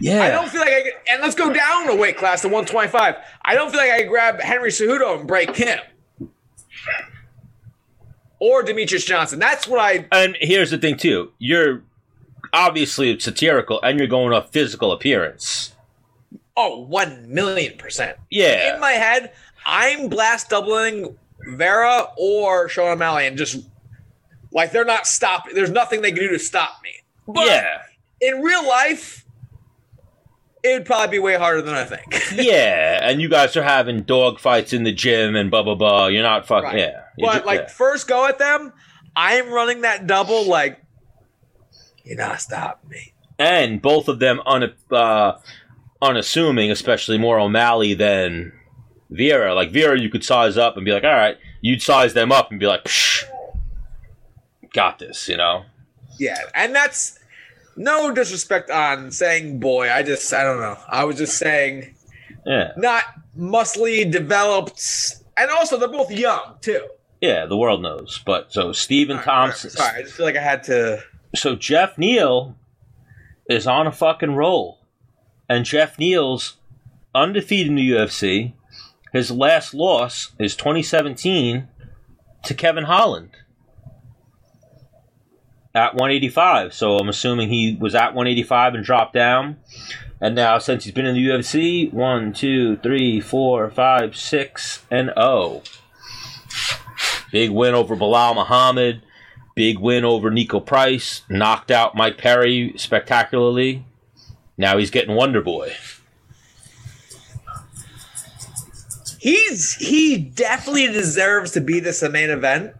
yeah, I don't feel like I could. And let's go down a weight class to 125. I don't feel like I could grab Henry Cejudo and break him. Or Demetrious Johnson. That's what I. And here's the thing too: you're obviously it's satirical, and you're going off physical appearance. Oh, 1 million percent. Yeah, In my head, I'm blast doubling Vera or Sean O'Malley and just. Like, they're not stopping. There's nothing they can do to stop me. But yeah, in real life, it'd probably be way harder than I think. *laughs* yeah. And you guys are having dog fights in the gym and blah blah blah. You're not fucking Right. yeah. You but ju- like yeah. first go at them, I'm running that double like you're not stopping me. and both of them un uh, unassuming, especially more O'Malley than Vera. Like Vera, you could size up and be like, all right. You'd size them up and be like, Psh, got this, you know. Yeah, and that's no disrespect on saying boy. I just I don't know. I was just saying Yeah, not muscly developed, and also they're both young too. yeah. The world knows. But so Stephen Thompson. Sorry, I just feel like I had to. So Jeff Neal is on a fucking roll, and Jeff Neal's undefeated in the UFC. His last loss is 2017 to Kevin Holland at 185. So I'm assuming he was at 185 and dropped down. And now, since he's been in the UFC, one, two, three, four, five, six, and oh, big win over Belal Muhammad. Big win over Niko Price. Knocked out Mike Perry spectacularly. Now he's getting Wonder Boy. He's he definitely deserves to be this main event.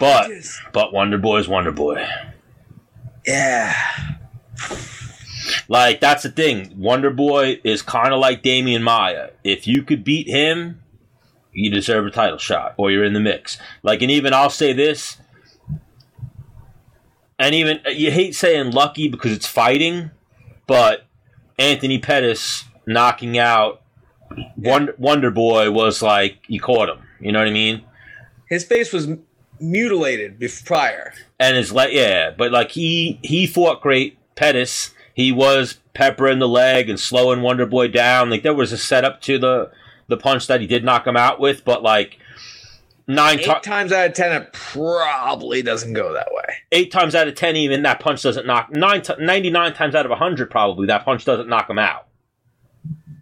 But Just- but Wonder Boy is Wonder Boy. Yeah. Like that's the thing. Wonder Boy is kind of like Demian Maia. If you could beat him, you deserve a title shot, or you're in the mix. Like, and even I'll say this, and even uh, you hate saying lucky because it's fighting, but Anthony Pettis knocking out Wonder, Wonder Boy was like you caught him. You know what I mean? His face was mutilated prior. and his leg. Yeah, but like he he fought great. Pettis, he was peppering the leg and slowing Wonder Boy down. Like there was a setup to the the punch that he did knock him out with, but like nine Eight ti- times out of ten, it probably doesn't go that way. eight times out of ten, even that punch doesn't knock nine t- 99 times out of hundred, probably that punch doesn't knock him out.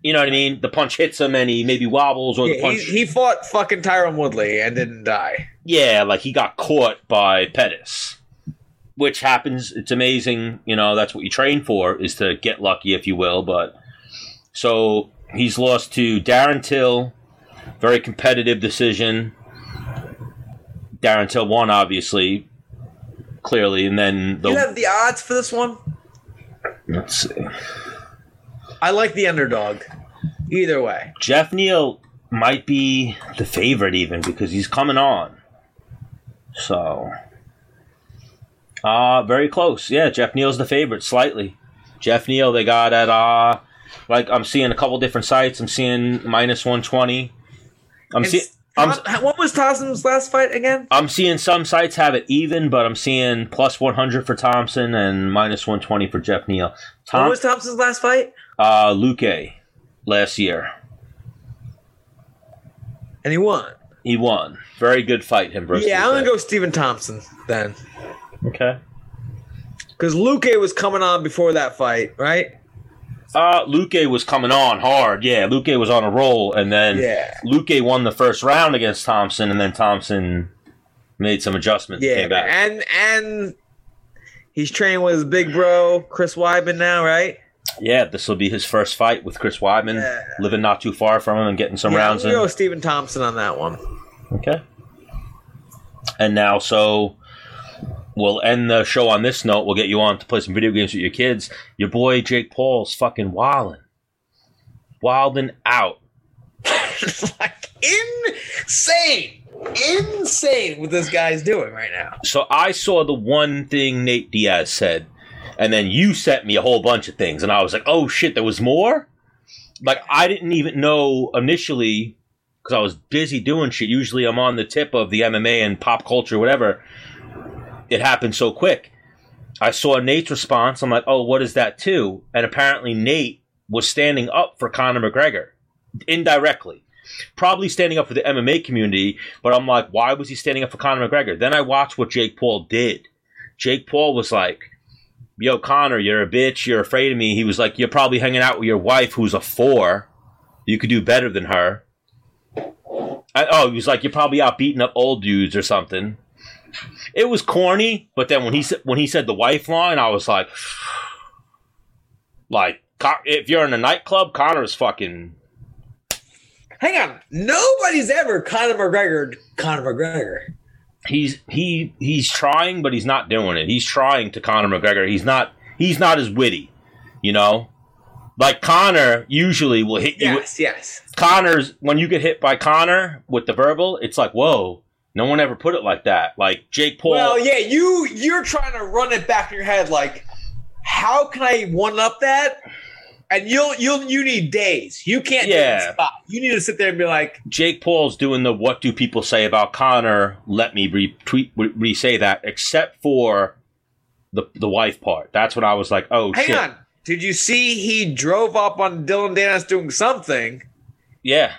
You know what I mean? The punch hits him and he maybe wobbles, or the punch. he, he fought fucking Tyron Woodley and didn't die. yeah, like he got caught by Pettis, which happens. It's amazing. You know, that's what you train for is to get lucky, if you will. But so he's lost to Darren Till, very competitive decision. Darren Till won, obviously, clearly, and then the You have the odds for this one? let's see. I like the underdog. Either way. Jeff Neal might be the favorite even because he's coming on. So, uh very close. Yeah, Jeff Neal's the favorite slightly. Jeff Neal they got at uh like I'm seeing a couple different sites. I'm seeing minus 120. I'm seeing Tom- what was Thompson's last fight again? I'm seeing some sites have it even, but I'm seeing plus 100 for Thompson and minus 120 for Jeff Neal. What was Thompson's last fight? uh Luque last year. And he won. He won. Very good fight him versus Yeah, I'm gonna go Stephen Thompson then. Okay. Because Luque was coming on before that fight, right? Uh, Luque was coming on hard. Yeah, Luque was on a roll, and then Yeah. Luque won the first round against Thompson, and then Thompson made some adjustments. and Yeah, came back. and and he's training with his big bro Chris Weidman now, right? yeah, this will be his first fight with Chris Weidman, Yeah. living not too far from him and getting some yeah, I'm rounds gonna in. go Stephen Thompson on that one. Okay. And now, so we'll end the show on this note. We'll get you on to play some video games with your kids. Your boy Jake Paul's fucking wildin', wildin' out. *laughs* like insane, insane what this guy's doing right now. So I saw the one thing Nate Diaz said, and then you sent me a whole bunch of things, and I was like, "Oh shit, there was more." Like I didn't even know initially because I was busy doing shit. Usually, I'm on the tip of the MMA and pop culture, whatever. It happened so quick. I saw Nate's response. I'm like, "Oh, what is that too?" And apparently, Nate was standing up for Conor McGregor indirectly probably standing up for the MMA community, but I'm like, why was he standing up for Conor McGregor? Then I watched what Jake Paul did. Jake Paul was like, yo, Conor, you're a bitch. You're afraid of me. He was like, you're probably hanging out with your wife who's a four. You could do better than her. I, oh, he was like, you're probably out beating up old dudes or something. It was corny, but then when he said when he said the wife line, I was like, like if you're in a nightclub, Conor's fucking Hang on, nobody's ever Conor McGregor. Conor McGregor. he's he he's trying, but he's not doing it. He's trying to Conor McGregor. He's not he's not as witty, you know. Like Conor usually will hit you. Yes, yes. Conor's when you get hit by Conor with the verbal, it's like whoa. No one ever put it like that. Like Jake Paul. Well, yeah, you you're trying to run it back in your head like, how can I one up that? And you'll you'll you need days. You can't do it Yeah. spot. You need to sit there and be like, Jake Paul's doing the what do people say about Conor? Let me retweet re say that, except for the the wife part. That's when I was like, oh hang shit. on. Did you see he drove up on Dillon Danis doing something, Yeah.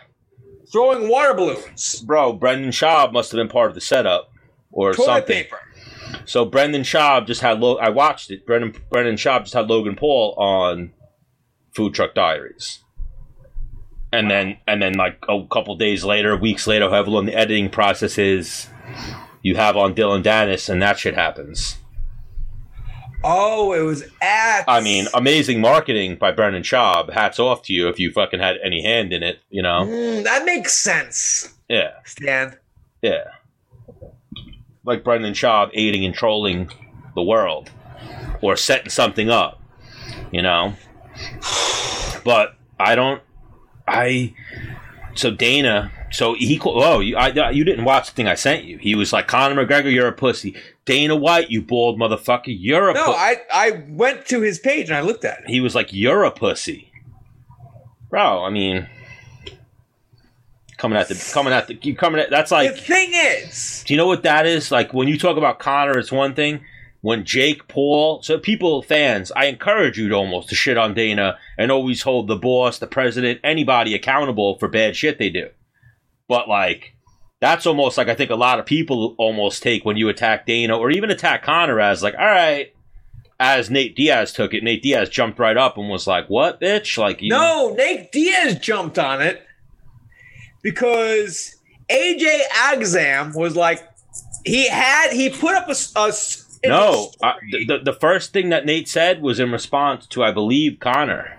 Throwing water balloons, Bro, Brendan Schaub must have been part of the setup or toilet something. paper? So Brendan Schaub just had Lo- I watched it. Brendan Brendan Schaub just had Logan Paul on Food Truck Diaries. And then and then like a couple days later, weeks later, however long the editing process is, you have on Dillon Danis and that shit happens. Oh, it was at. I mean, amazing marketing by Brendan Schaub. Hats off to you if you fucking had any hand in it, you know? Mm, that makes sense. Yeah. Stan. Yeah. Like Brendan Schaub aiding and trolling the world or setting something up, you know? *sighs* But I don't, I, so Dana, so he, oh, you, I, you didn't watch the thing I sent you. He was like, Conor McGregor, you're a pussy. Dana White, you bald motherfucker, you're a No, pussy. I I went to his page and I looked at it. he was like, "You're a pussy, bro." I mean, coming at the coming at the you coming at that's like. The thing is, do you know what that is? Like when you talk about Conor, it's one thing. When Jake Paul, so people, fans, I encourage you to almost to shit on Dana and always hold the boss, the president, anybody accountable for bad shit they do. But like, that's almost like I think a lot of people almost take when you attack Dana or even attack Conor as like, all right, as Nate Diaz took it. Nate Diaz jumped right up and was like, "What, bitch? Like, you, no, Nate Diaz jumped on it because AJ Agazarm was like, he had he put up a, in no." the Uh, the, the first thing that Nate said was in response to, I believe, Conor.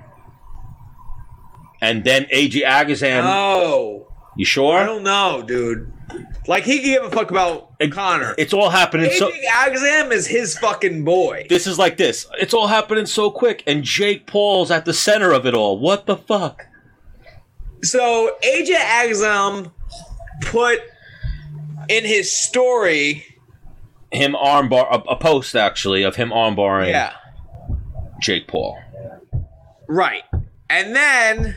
And then AJ Agazarm, no, you sure? I don't know, dude. Like he can give a fuck about It- Conor. It's all happening so. Agazarm is his fucking boy. This is like this. It's all happening so quick, and Jake Paul's at the center of it all. What the fuck? So AJ Agazarm put in his story, Him armbar a, a post actually of him armbarring yeah, Jake Paul. right, and then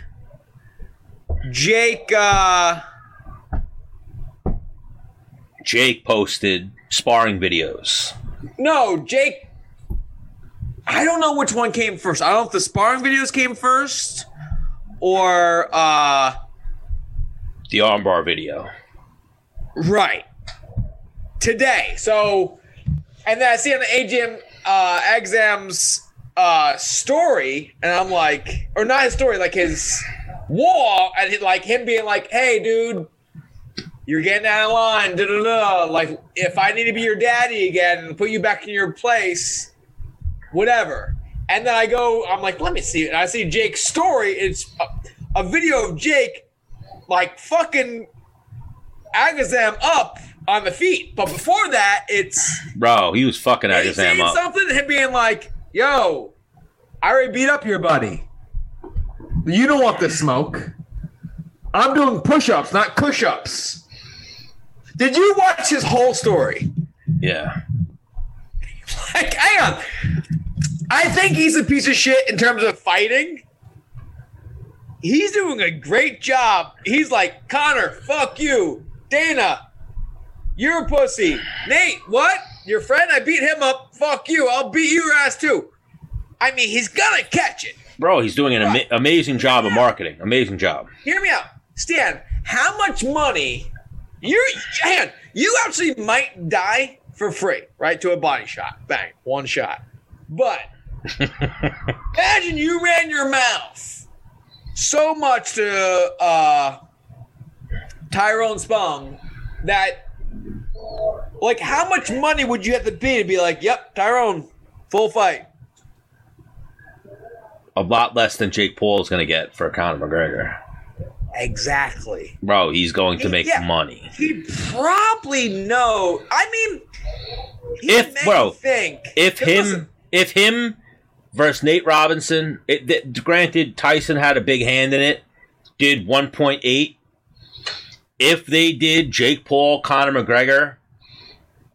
Jake. uh Jake posted sparring videos. No, Jake. I don't know which one came first. I don't know if the sparring videos came first or uh The armbar video. right today. So, and then I see on the AGM uh, exams uh story, and I'm like, or not his story, like his wall, and he, like him being like, "Hey, dude." You're getting out of line. Da, da, da. Like, if I need to be your daddy again and put you back in your place, whatever. And then I go, I'm like, let me see it. And I see Jake's story. It's a, a video of Jake, like, fucking Agazarm up on the feet. But before that, it's Bro, he was fucking Agazarm up. something, him being like, yo, I already beat up your buddy. You don't want the smoke. I'm doing push ups, not push ups. Did you watch his whole story? Yeah. *laughs* Like, hang on. I think he's a piece of shit in terms of fighting. He's doing a great job. He's like, Connor, fuck you. Dana, you're a pussy. Nate, what? Your friend? I beat him up. Fuck you. I'll beat your ass too. I mean, he's gonna catch it. Bro, he's doing an ama- amazing job of marketing. Amazing job. Hear me out. Stan, how much money you on, you actually might die for free, right? To a body shot. Bang. One shot. But *laughs* imagine you ran your mouth so much to uh Tyrone Spong that like how much money would you have to be to be like, yep, Tyrone, full fight. A lot less than Jake Paul is going to get for Conor McGregor. Exactly. Bro, he's going to make Yeah. money. He probably know. I mean, If- bro, think if him, listen, if him versus Nate Robinson, it, th- granted Tyson had a big hand in it, did 1.8. If they did Jake Paul, Conor McGregor,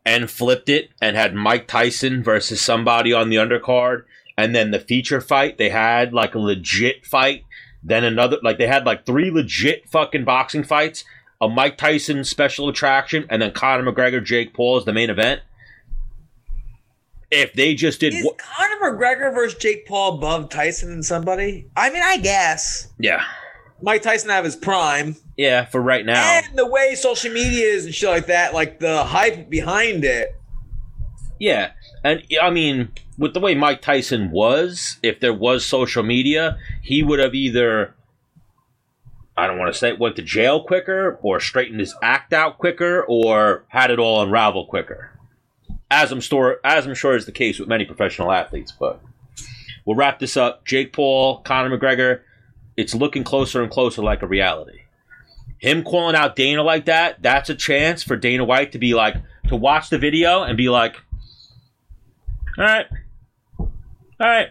and flipped it and had Mike Tyson versus somebody on the undercard, and then the feature fight, they had like a legit fight, then another, like they had like three legit fucking boxing fights, a Mike Tyson special attraction, and then Conor McGregor, Jake Paul is the main event. If they just did, is wha- Conor McGregor versus Jake Paul above Tyson and somebody? I mean, I guess. Yeah, Mike Tyson have his prime, yeah, for right now, and the way social media is and shit like that, like the hype behind it. yeah, and I mean, with the way Mike Tyson was, if there was social media, he would have either. I don't want to say went to jail quicker, or straightened his act out quicker, or had it all unravel quicker. As I'm store, as I'm sure is the case with many professional athletes, but we'll wrap this up. Jake Paul, Conor McGregor, it's looking closer and closer like a reality. Him calling out Dana like that, that's a chance for Dana White to be like, to watch the video and be like, all right, all right,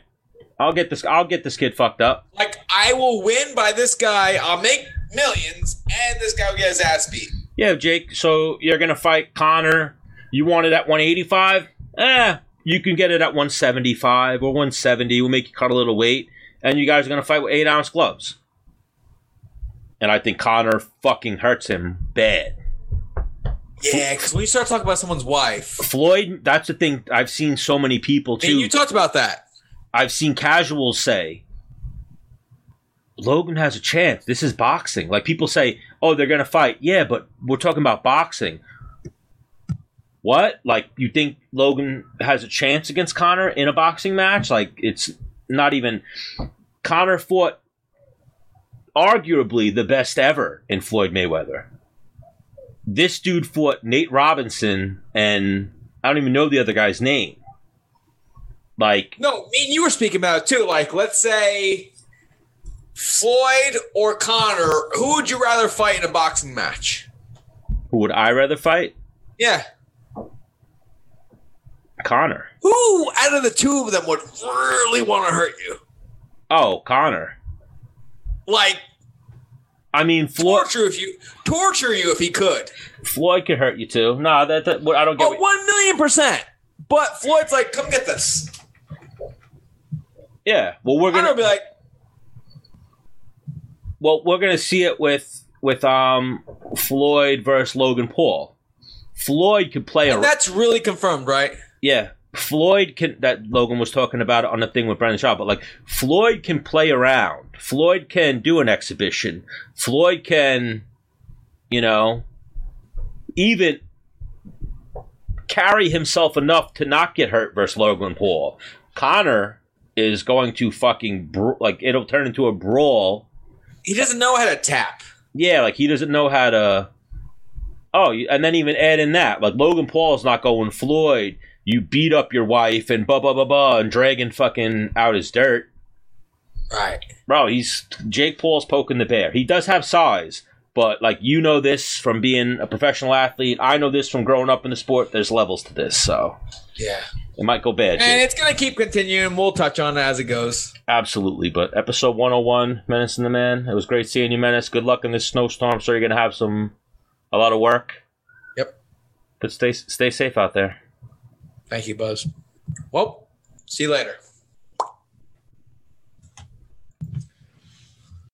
I'll get this, I'll get this kid fucked up. Like, I will win by this guy. I'll make millions, and this guy will get his ass beat. Yeah, Jake, so you're going to fight Conor. You want it at 185? Eh, you can get it at 175 or 170. We'll make you cut a little weight. And you guys are going to fight with eight ounce gloves. and I think Conor fucking hurts him bad. Yeah, because when you start talking about someone's wife, Floyd, that's the thing. I've seen so many people and too. you talked about that. I've seen casuals say Logan has a chance. This is boxing. Like people say, "Oh, they're gonna fight." Yeah, but we're talking about boxing. What? Like you think Logan has a chance against Conor in a boxing match? Like it's not even. Conor fought arguably the best ever in Floyd Mayweather. This dude fought Nate Robinson, and I don't even know the other guy's name. Like No, me and you were speaking about it too. Like, let's say Floyd or Conor, who would you rather fight in a boxing match? Who would I rather fight? Yeah. Conor. Who out of the two of them would really want to hurt you? Oh, Conor. Like I mean, Floyd. torture if you torture you if he could. Floyd could hurt you too. No, that, that I don't get. Oh, one million percent. But Floyd's like, come get this. Yeah. Well, we're gonna gonna. be like, Well, we're gonna see it with with um Floyd versus Logan Paul. Floyd could play a that's really confirmed, right? yeah. Floyd can that Logan was talking about on the thing with Brendan Schaub, but like Floyd can play around. Floyd can do an exhibition. Floyd can, you know, even carry himself enough to not get hurt versus Logan Paul. Conor is going to fucking br- like it'll turn into a brawl. He doesn't know how to tap. Yeah, like he doesn't know how to. Oh, and then even add in that like Logan Paul's not going Floyd. You beat up your wife and blah blah blah blah and dragging fucking out his dirt. Right. Bro, he's Jake Paul's poking the bear. He does have size, but like you know this from being a professional athlete. I know this from growing up in the sport. There's levels to this, so Yeah. It might go bad. And it's gonna keep continuing. We'll touch on it as it goes. Absolutely, but episode 101, Menace and the Man. It was great seeing you, Menace. Good luck in this snowstorm. So you're gonna have some a lot of work. Yep. But stay stay safe out there. Thank you, Buzz. Well, see you later.